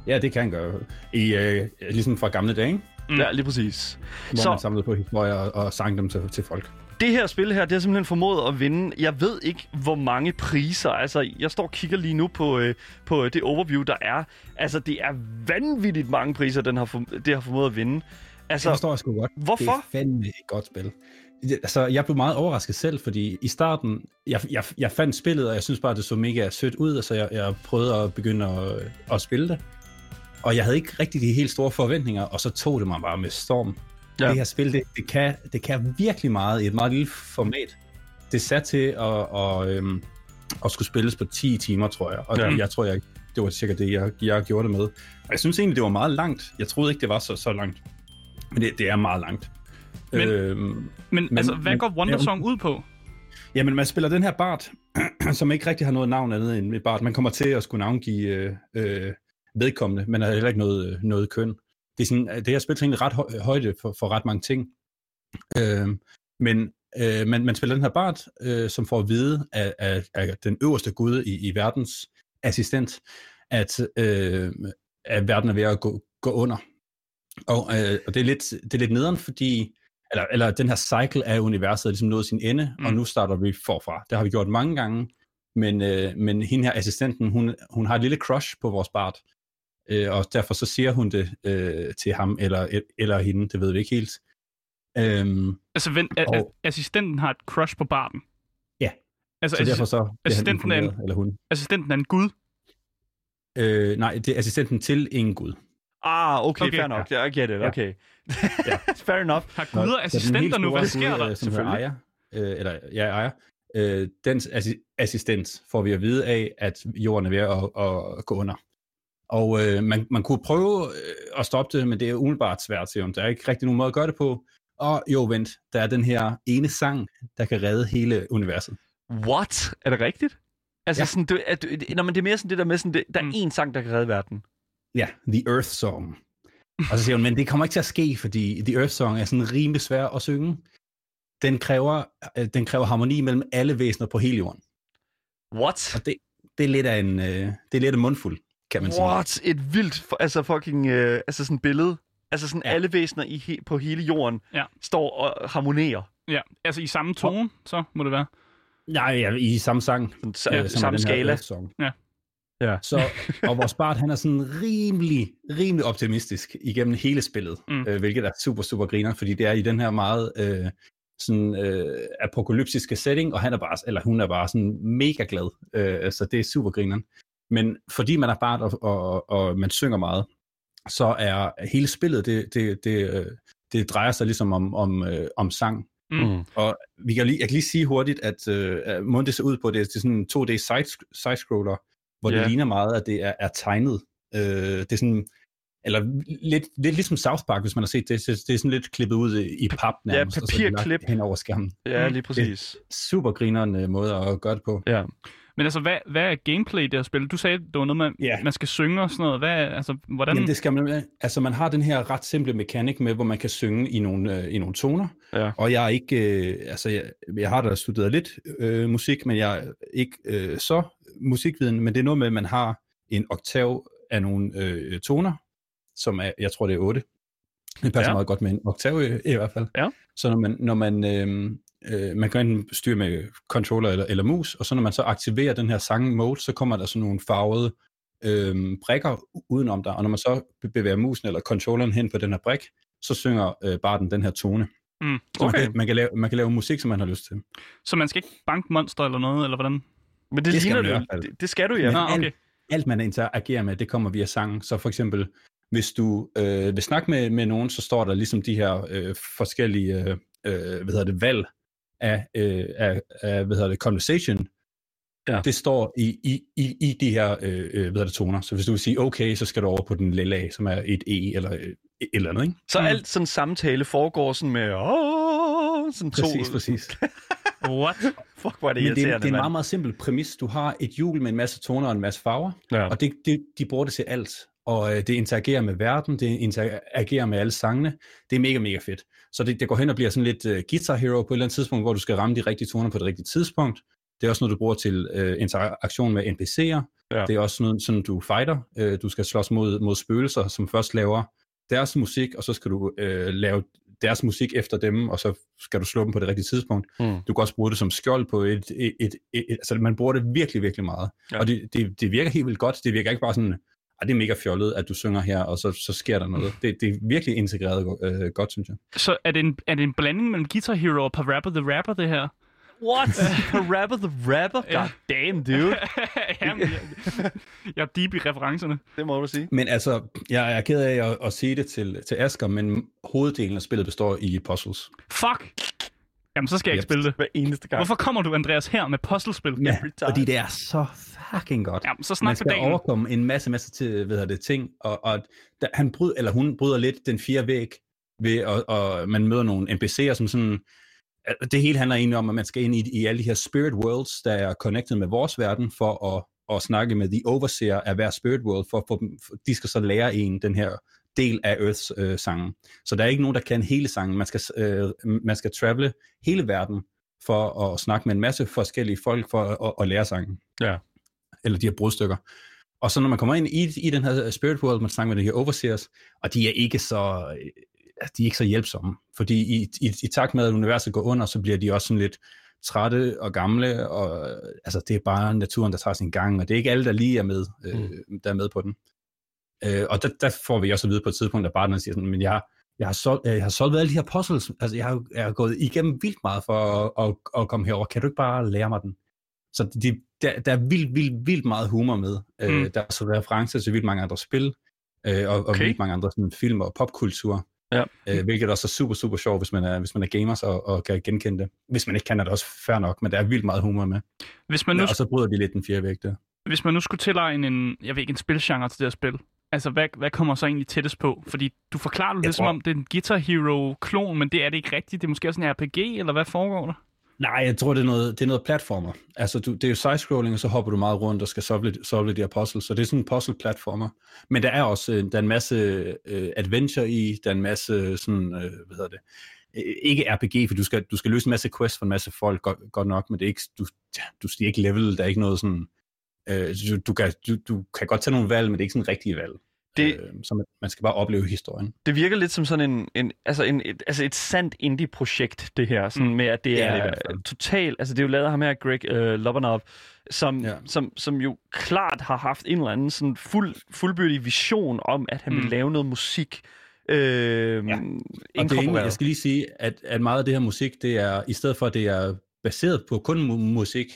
Ja, det kan han gøre. I, øh, ligesom fra gamle dage, ikke? Mm. Ja, lige præcis. hvor Så- man samlede på historier og, og sang dem til, til folk. Det her spil her, det har simpelthen formået at vinde. Jeg ved ikke, hvor mange priser. Altså, jeg står og kigger lige nu på, øh, på det overview, der er. Altså, det er vanvittigt mange priser, den har for, det har formået at vinde. Altså, Det forstår jeg sgu godt. hvorfor? Det er fandme et godt spil. Altså, jeg blev meget overrasket selv, fordi i starten, jeg, jeg, jeg fandt spillet, og jeg synes bare, det så mega sødt ud, så jeg, jeg prøvede at begynde at, at spille det. Og jeg havde ikke rigtig de helt store forventninger, og så tog det mig bare med storm. Ja. Det her spil, det, det, kan, det kan virkelig meget i et meget lille format. Det er sat til at, at, øhm, at skulle spilles på 10 timer, tror jeg. Og Ja. jeg tror, jeg, det var cirka det, jeg, jeg gjorde det med. Og jeg synes egentlig, det var meget langt. Jeg troede ikke, det var så, så langt. Men det, det er meget langt. Men- øhm, Men, Men- altså, hvad men- går Wondersong ud på? Jamen, man spiller den her Bart, *clears throat* som ikke rigtig har noget navn andet end Bart. Man kommer til at skulle navngive øh, øh, vedkommende, men har heller ikke noget, øh, noget køn. Det, er sådan, det her spil egentlig ret hø- højde for, for ret mange ting. Øh, men øh, man, man spiller den her Bart, øh, som får at vide af, af, af den øverste gud i, i verdens assistent, at, øh, at verden er ved at gå, gå under. Og, øh, og det, er lidt, det er lidt nederen, fordi eller, eller den her cycle af universet er ligesom nået sin ende, mm. og nu starter vi forfra. Det har vi gjort mange gange, men, øh, men hende her assistenten, hun, hun har et lille crush på vores Bart, øh, og derfor så siger hun det øh, til ham, eller, eller hende, det ved vi ikke helt. Øhm, Altså, vent, a- Og- a- assistenten har et crush på barten. Ja. Altså, så derfor så assistenten er en- eller hun. assistenten er en gud. Øh, nej, det er assistenten til en gud. Ah, okay, Okay. fair nok. Ja, I get it, okay. *laughs* Ja. *laughs* fair enough. Har Nå, guder den assistenter nu? Hvad sker der? øh, Som hedder Aya, øh, eller ja, Aya, øh, dens assi- assistent får vi at vide af, at jorden er ved at, at gå under. Og øh, man, man kunne prøve øh, at stoppe det, men det er umiddelbart svært, siger hun. Der er ikke rigtig nogen måde at gøre det på. Og jo, vent, der er den her ene sang, der kan redde hele universet. What? Er det rigtigt? Altså, ja. Sådan, du, er, du, når man det er mere sådan det der med, sådan, det, der er Mm. én sang, der kan redde verden. Ja, The Earth Song. Og så siger hun, men det kommer ikke til at ske, fordi The Earth Song er sådan rimelig svær at synge. Den kræver, øh, den kræver harmoni mellem alle væsener på hele jorden. What? Og det, det er lidt af en, øh, det er lidt af mundfuld, kan man sige. What? Et vildt, for- altså fucking, øh, altså sådan billede. Altså sådan Ja. alle væsener i, he, på hele jorden Ja. står og harmonerer. Ja, altså i samme tone, så må det være. Nej, ja, i samme sang. Øh, ja, er samme skala. Song. Ja. Ja. Så, og vores Bart, han er sådan rimelig, rimelig optimistisk igennem hele spillet, mm. øh, hvilket er super, super griner, fordi det er i den her meget øh, sådan, øh, apokalyptiske setting, og han er bare, eller hun er bare sådan mega glad, øh, så det er super grineren. Men fordi man er Bart, og, og, og man synger meget, så er hele spillet, det, det, det, øh, det drejer sig ligesom om, om, øh, om sang. Mm. Mm. Og vi kan lige, jeg kan lige sige hurtigt, at øh, måden det ser ud på, det er, det er sådan en 2D side, side-scroller, hvor Ja. det ligner meget, at det er, er tegnet. Øh, det er sådan, eller lidt, lidt ligesom South Park, hvis man har set det. Det, det er sådan lidt klippet ud i, i pap nærmest. og så er det lagt papirklip. Hen over skærmen. Ja, lige præcis. Super grinerende måde at gøre det på. Ja. Men altså, hvad, hvad er gameplay i det her spil? Du sagde, det var noget, man, Ja. man skal synge og sådan noget. Hvad, altså, hvordan... Jamen det skal man, altså man har den her ret simple mekanik med, hvor man kan synge i nogle, øh, i nogle toner, Ja. og jeg er ikke, øh, altså jeg, jeg har da studeret lidt øh, musik, men jeg er ikke øh, så musikviden, men det er noget med, at man har en oktav af nogle øh, toner, som er, jeg tror det er 8. Det passer Ja. ja. meget godt med en oktav i, i hvert fald. Ja. Så når man, når man, øh, øh, man kan enten styre med controller eller, eller mus, og så når man så aktiverer den her sang mode, så kommer der sådan nogle farvede øh, brikker udenom dig, og når man så bevæger musen eller controlleren hen på den her brik, så synger øh, barden den her tone. Mm. Så Okay. man, kan, man, kan lave, man kan lave musik, som man har lyst til. Så man skal ikke banke monster eller noget, eller hvordan? Men det, Det skal i det, hvert fald. det, skal du, ja. Nå, alt- okay. alt man interagerer med, det kommer via sangen. Så for eksempel, hvis du øh, vil snakke med, med nogen, så står der ligesom de her øh, forskellige øh, øh, hvad hedder det, valg af, øh, af, af hvad hedder det, conversation. Ja. Det står i, i, i, i de her øh, øh, hvad hedder det, toner. Så hvis du vil sige okay, så skal du over på den lille A, som er et E eller øh, et eller andet. Ikke? Så Mm. alt sådan samtale foregår sådan med... Åh, sådan to... Præcis, præcis. *laughs* What? Fuck, hvor er det Men det, er- det er en meget, meget simpel præmis. Du har et hjul med en masse toner og en masse farver. Ja. Og det, det, de bruger det til alt. Og øh, det interagerer med verden, det interagerer med alle sangene. Det er mega, mega fedt. Så det, det går hen og bliver sådan lidt uh, Guitar Hero på et eller andet tidspunkt, hvor du skal ramme de rigtige toner på det rigtige tidspunkt. Det er også noget, du bruger til uh, interaktion med NPC'er. Ja. Det er også noget, sådan du fighter. Uh, du skal slås mod, mod spøgelser, som først laver deres musik, og så skal du uh, lave deres musik efter dem, og så skal du slå dem på det rigtige tidspunkt. Mm. Du kan også bruge det som skjold på et... et, et, et, et altså, man bruger det virkelig, virkelig meget. Ja. Og det, det, det virker helt vildt godt. Det virker ikke bare sådan, at det er mega fjollet, at du synger her, og så, så sker der noget. Det, det er virkelig integreret øh, godt, synes jeg. Så er det, en, er det en blanding mellem Guitar Hero og Parappa the Rapper, det her? What? *laughs* Rapper the Rapper? God damn, dude. *laughs* Jamen, jeg, jeg er deep i referencerne. Det må du sige. Men altså, jeg er ked af at, at sige det til, til Asger, men hoveddelen af spillet består i puzzles. Fuck! Jamen, så skal jeg ikke spille det. Hver eneste gang. Hvorfor kommer du, Andreas, her med puzzlespil? Ja, fordi det er så fucking godt. Jamen, så man skal dagen. overkomme en masse, masse til, hedder det, ting, og, og da, han bryd, eller hun bryder lidt den fire væg, ved at og man møder nogle NPC'er, som sådan, det hele handler egentlig om, at man skal ind i, i alle de her spirit worlds, der er connected med vores verden, for at, at snakke med the overseer af hver spirit world, for, for, for de skal så lære en den her del af Earths øh, sangen. Så der er ikke nogen, der kan hele sangen. Man skal, øh, man skal travele hele verden for at snakke med en masse forskellige folk for at, at lære sangen. Ja. Eller de her brudstykker. Og så når man kommer ind i, i den her spirit world, man snakker med de her overseers, og de er ikke så, øh, de er ikke så hjælpsomme. Fordi i, i, i takt med, at universet går under, så bliver de også sådan lidt trætte og gamle, og øh, altså, det er bare naturen, der tager sin gang, og det er ikke alle, der lige er med, øh, der er med på den. Øh, og der, der får vi også at vide på et tidspunkt, at partneren siger sådan, men jeg, jeg har, sol, jeg har solgt alle de her puzzles, altså jeg har, jeg har gået igennem vildt meget for at, at, at komme herover. Kan du ikke bare lære mig den? Så de, der, der er vildt, vildt, vildt meget humor med. Mm. Mm. Øh, der er så referencer til vildt mange andre spil, øh, og, og Okay. vildt mange andre sådan, film og popkultur. Ja. Øh, hvilket også er super, super sjovt, hvis man er, hvis man er gamers og, og kan genkende det. Hvis man ikke kan, er det også fair nok, men der er vildt meget humor med. Hvis man, nu, Ja, og så bryder de lidt den fjerde væg der. hvis man nu skulle tilegne en, jeg ved ikke, en spilgenre til det her spil, altså hvad, hvad kommer så egentlig tættest på? Fordi du forklarer det lidt som tror- om, det er en Guitar Hero-klon, men det er det ikke rigtigt. Det er måske også en RPG, eller hvad foregår der? Nej, jeg tror, det er noget, det er noget platformer. Altså, du, det er jo side-scrolling, og så hopper du meget rundt og skal solve, solve de her puzzles, så det er sådan en puzzle-platformer. Men der er også øh, der er en masse øh, adventure i, der er en masse sådan, øh, hvad hedder det, øh, ikke RPG, for du skal, du skal løse en masse quests for en masse folk, godt, godt nok, men det er ikke, du, du stiger ikke level, der er ikke noget sådan, øh, du, du, kan, du, du kan godt tage nogle valg, men det er ikke sådan rigtige valg. Det- Øh, så man, man skal bare opleve historien. Det virker lidt som sådan en, en, altså en et, altså et sandt indie-projekt, det her. Sådan Mm. med, at det Det er, er fald. totalt... Altså, det er jo lavet af ham her, Greg øh, Lobanov, som, ja. Som, som jo klart har haft en eller anden sådan fuld, fuldbyrdig vision om, at han mm. Vil lave noget musik. Øh, ja. Og det er egentlig, jeg skal lige sige, at, at meget af det her musik, det er, i stedet for at det er baseret på kun mu- musik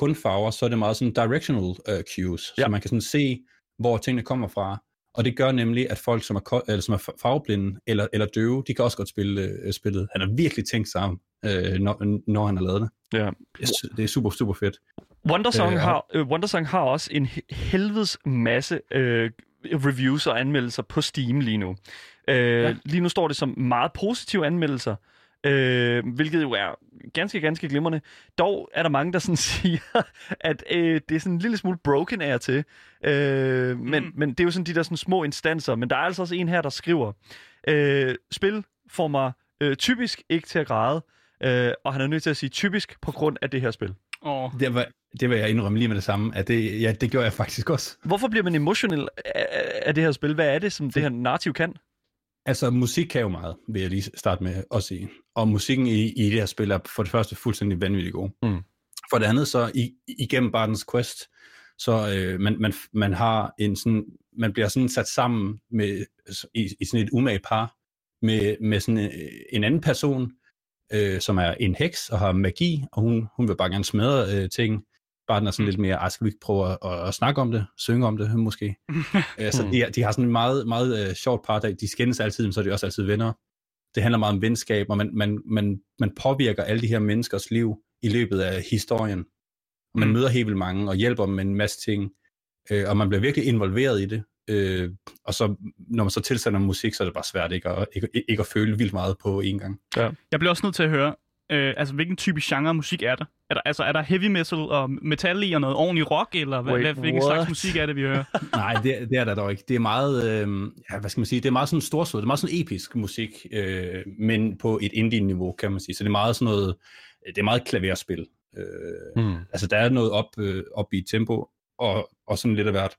kun farver, så er det meget sådan directional uh, cues, Ja. så man kan sådan se, hvor tingene kommer fra. Og det gør nemlig, at folk, som er, eller, som er fa- farveblinde eller, eller døve, de kan også godt spille uh, spillet. Han har virkelig tænkt sig om, uh, når, når han har lavet det. Ja. Det er, det er super, super fedt. Wondersong, Øh, har, øh, Wondersong har også en he- helvedes masse øh, reviews og anmeldelser på Steam lige nu. Øh. Ja. Lige nu står det som meget positive anmeldelser, øh, hvilket jo er ganske, ganske glimrende. Dog er der mange, der sådan *laughs* siger, at øh, det er sådan en lille smule broken af til. Øh, men, Mm. men det er jo sådan de der sådan små instanser. Men der er altså også en her, der skriver, øh, spil får mig øh, typisk ikke til at græde, øh, og han er nødt til at sige typisk på grund af det her spil. Og Det var, det vil jeg indrømme lige med det samme, at det, ja, det gjorde jeg faktisk også. Hvorfor bliver man emotional af, af det her spil? Hvad er det, som det her narrativ kan? Altså, musik kan jo meget, vil jeg lige starte med at sige. Og musikken i, i det her spil er for det første fuldstændig vanvittigt god. Mm. For det andet så, i, igennem Bartens Quest, Så øh, man, man, man har en sådan, man bliver sådan sat sammen med, i, i sådan et umage par med, med sådan en, en anden person, øh, som er en heks og har magi, og hun, hun vil bare gerne smadre øh, ting. Bare den er sådan Mm. lidt mere, "Ej, skal vi ikke prøve at, at, at snakke om det, synge om det måske. *laughs* så de, de har sådan en meget, meget øh, sjovt par, der, de skændes altid, men så er de også altid venner. Det handler meget om venskab, og man, man, man, man påvirker alle de her menneskers liv i løbet af historien. Man Mm. møder helt vildt mange og hjælper dem med en masse ting, øh, og man bliver virkelig involveret i det. Øh, og så, når man så tilsætter musik, så er det bare svært ikke at, ikke, ikke at føle vildt meget på én gang. Jeg bliver også nødt til at høre, øh, altså hvilken type genre musik er der? Er der, altså, er der heavy metal og metal i og noget ordentlig rock, eller hvad, Wait, hvad, hvilken slags what? musik er det, vi hører? *laughs* Nej, det, det er der dog ikke. Det er meget, øh, ja, hvad skal man sige, det er meget sådan storsået, det er meget sådan episk musik, øh, men på et indie-niveau, kan man sige. Så det er meget sådan noget, det er meget klaverspil. Øh, Mm. altså, der er noget op, øh, op i tempo, og, og sådan lidt af hvert.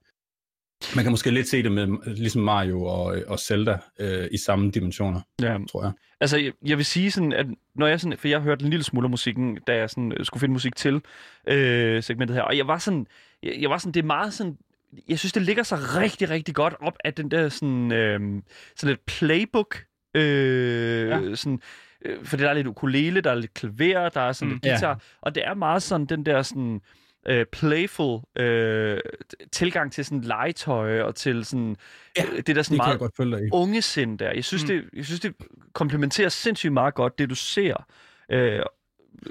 Man kan måske lidt se det med, ligesom Mario og, og Zelda øh, i samme dimensioner, Ja. tror jeg. Altså, jeg, jeg vil sige sådan, at når jeg sådan, for jeg hørte en lille smule af musikken, da jeg sådan, øh, skulle finde musik til øh, segmentet her, og jeg var sådan, jeg, jeg var sådan, det er meget sådan, jeg synes, det ligger sig rigtig, rigtig godt op af den der sådan, øh, sådan lidt playbook, øh, ja. sådan, øh, for der er lidt ukulele, der er lidt klaver, der er sådan Mm. lidt Ja. guitar, og det er meget sådan den der sådan, øh, playful øh, tilgang til sådan legetøj og til sådan Ja, øh, det der sådan Det meget unge sind der. Jeg synes, Mm. det, jeg synes, det komplementerer sindssygt meget godt, det du ser. Øh,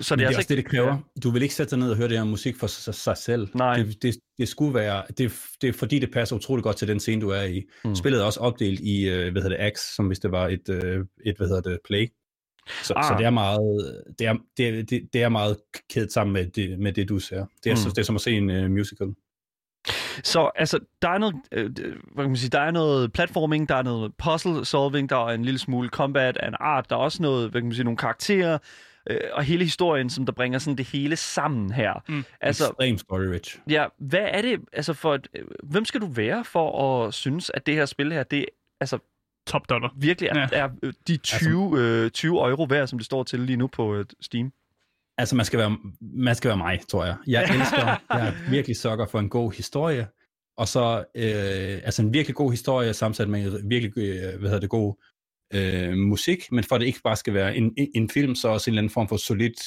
så det er, det er altså også det, det kræver. Du vil ikke sætte dig ned og høre det her musik for sig, sig selv. Nej. Det, det, det skulle være, det, det er fordi, det passer utrolig godt til den scene, du er i. Mm. Mm. Spillet er også opdelt i, øh, hvad hedder det, acts, som hvis det var et, øh, et hvad hedder det, play. Så, Ah. så det er meget, det er, det, er, det, det er meget kædet sammen med det, med det du ser. Det er, Mm. det er som at se en uh, musical. Så altså, der er noget, øh, hvad kan man sige, der er noget platforming, der er noget puzzle solving, der er en lille smule combat af en art, der er også noget, hvad kan man sige, nogle karakterer, øh, og hele historien, som der bringer sådan det hele sammen her. Mm. Altså, Extrem story rich. ja, hvad er det, altså for, et, øh, hvem skal du være for at synes, at det her spil her, det altså Top dollar. virkelig er, Ja. er øh, de 20, øh, 20 euro værd, som det står til lige nu på øh, Steam? Altså, man skal, være, man skal være mig, tror jeg. Jeg elsker, jeg er virkelig sukker for en god historie, og så øh, altså en virkelig god historie, samtidig med virkelig øh, hvad hedder det, god øh, musik, men for at det ikke bare skal være en, en- en film, så også en eller anden form for solidt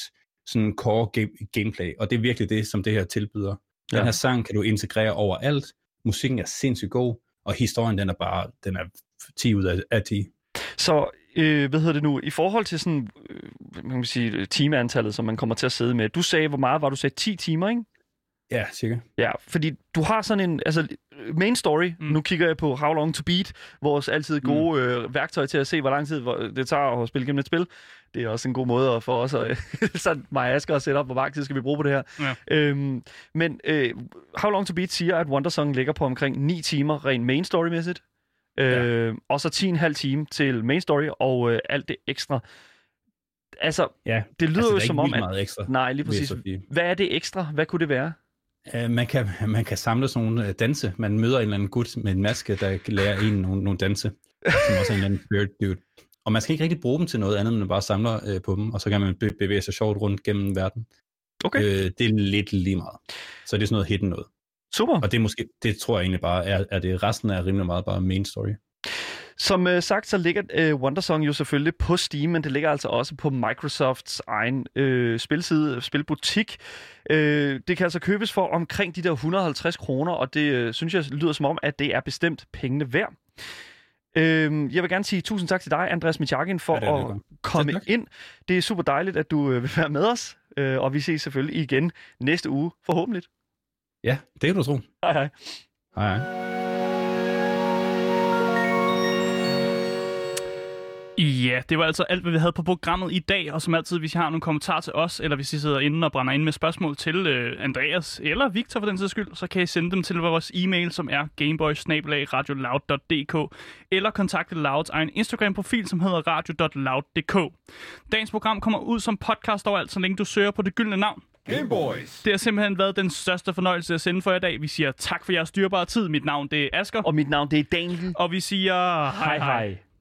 sådan core game, gameplay, og det er virkelig det, som det her tilbyder. Den Ja. her sang kan du integrere overalt, musikken er sindssygt god, og historien, den er bare, den er 10 ud af, af 10. Så, øh, hvad hedder det nu, i forhold til sådan, øh, hvad kan man sige, timeantallet, som man kommer til at sidde med. Du sagde, hvor meget var du sagde? 10 timer, ikke? Ja, cirka. Ja, fordi du har sådan en, altså main story, Mm. mm. nu kigger jeg på How Long To Beat, vores altid gode mm. øh, værktøj til at se, hvor lang tid det tager at spille gennem et spil. Det er også en god måde at for os, at, *laughs* sådan mig og Asger at sætte op, hvor lang tid skal vi bruge på det her. Ja. Øhm, men øh, How Long To Beat siger, at Wondersong ligger på omkring 9 timer rent main story-mæssigt. Øh, Og så 10,5 time til main story og øh, alt det ekstra. Altså, Ja, det lyder altså, jo som om, at... meget ekstra. Nej, lige præcis. Hvad er det ekstra? Hvad kunne det være? Uh, man, kan, man kan samle sådan nogle uh, danse. Man møder en eller anden gut med en maske, der lærer en nogle, nogle danse, som også er en eller anden spirit dude. Og man skal ikke rigtig bruge dem til noget andet, men man bare samler uh, på dem, og så kan man be- bevæge sig sjovt rundt gennem verden. Okay. Uh, det er lidt lige meget. Så det er sådan noget hidden noget. Super. Og det er måske, det tror jeg egentlig bare, er, er det resten er rimelig meget bare main story. Som øh, sagt, så ligger øh, Wondersong jo selvfølgelig på Steam, men det ligger altså også på Microsofts egen øh, spilside, spilbutik. Øh, det kan altså købes for omkring de der 150 kroner, og det øh, synes jeg lyder som om, at det er bestemt pengene værd. Øh, jeg vil gerne sige tusind tak til dig, Andreas Michakin, for Ja, det er at komme tak. ind. Det er super dejligt, at du øh, vil være med os, øh, og vi ses selvfølgelig igen næste uge, forhåbentlig. Ja, det kan du tro. Hej hej. Hej, hej. Ja, det var altså alt, hvad vi havde på programmet i dag, og som altid, hvis I har nogle kommentarer til os, eller hvis I sidder inde og brænder ind med spørgsmål til øh, Andreas eller Victor for den sags skyld, så kan I sende dem til vores e-mail, som er gameboys@radioloud.dk, eller kontakte Louds egen Instagram-profil, som hedder radio.loud.dk. Dagens program kommer ud som podcast overalt, så længe du søger på det gyldne navn. Gameboys. Det har simpelthen været den største fornøjelse at sende for jer i dag. Vi siger tak for jeres dyrbare tid. Mit navn det er Asker, Og mit navn det er Daniel. og vi siger hej hej. hej.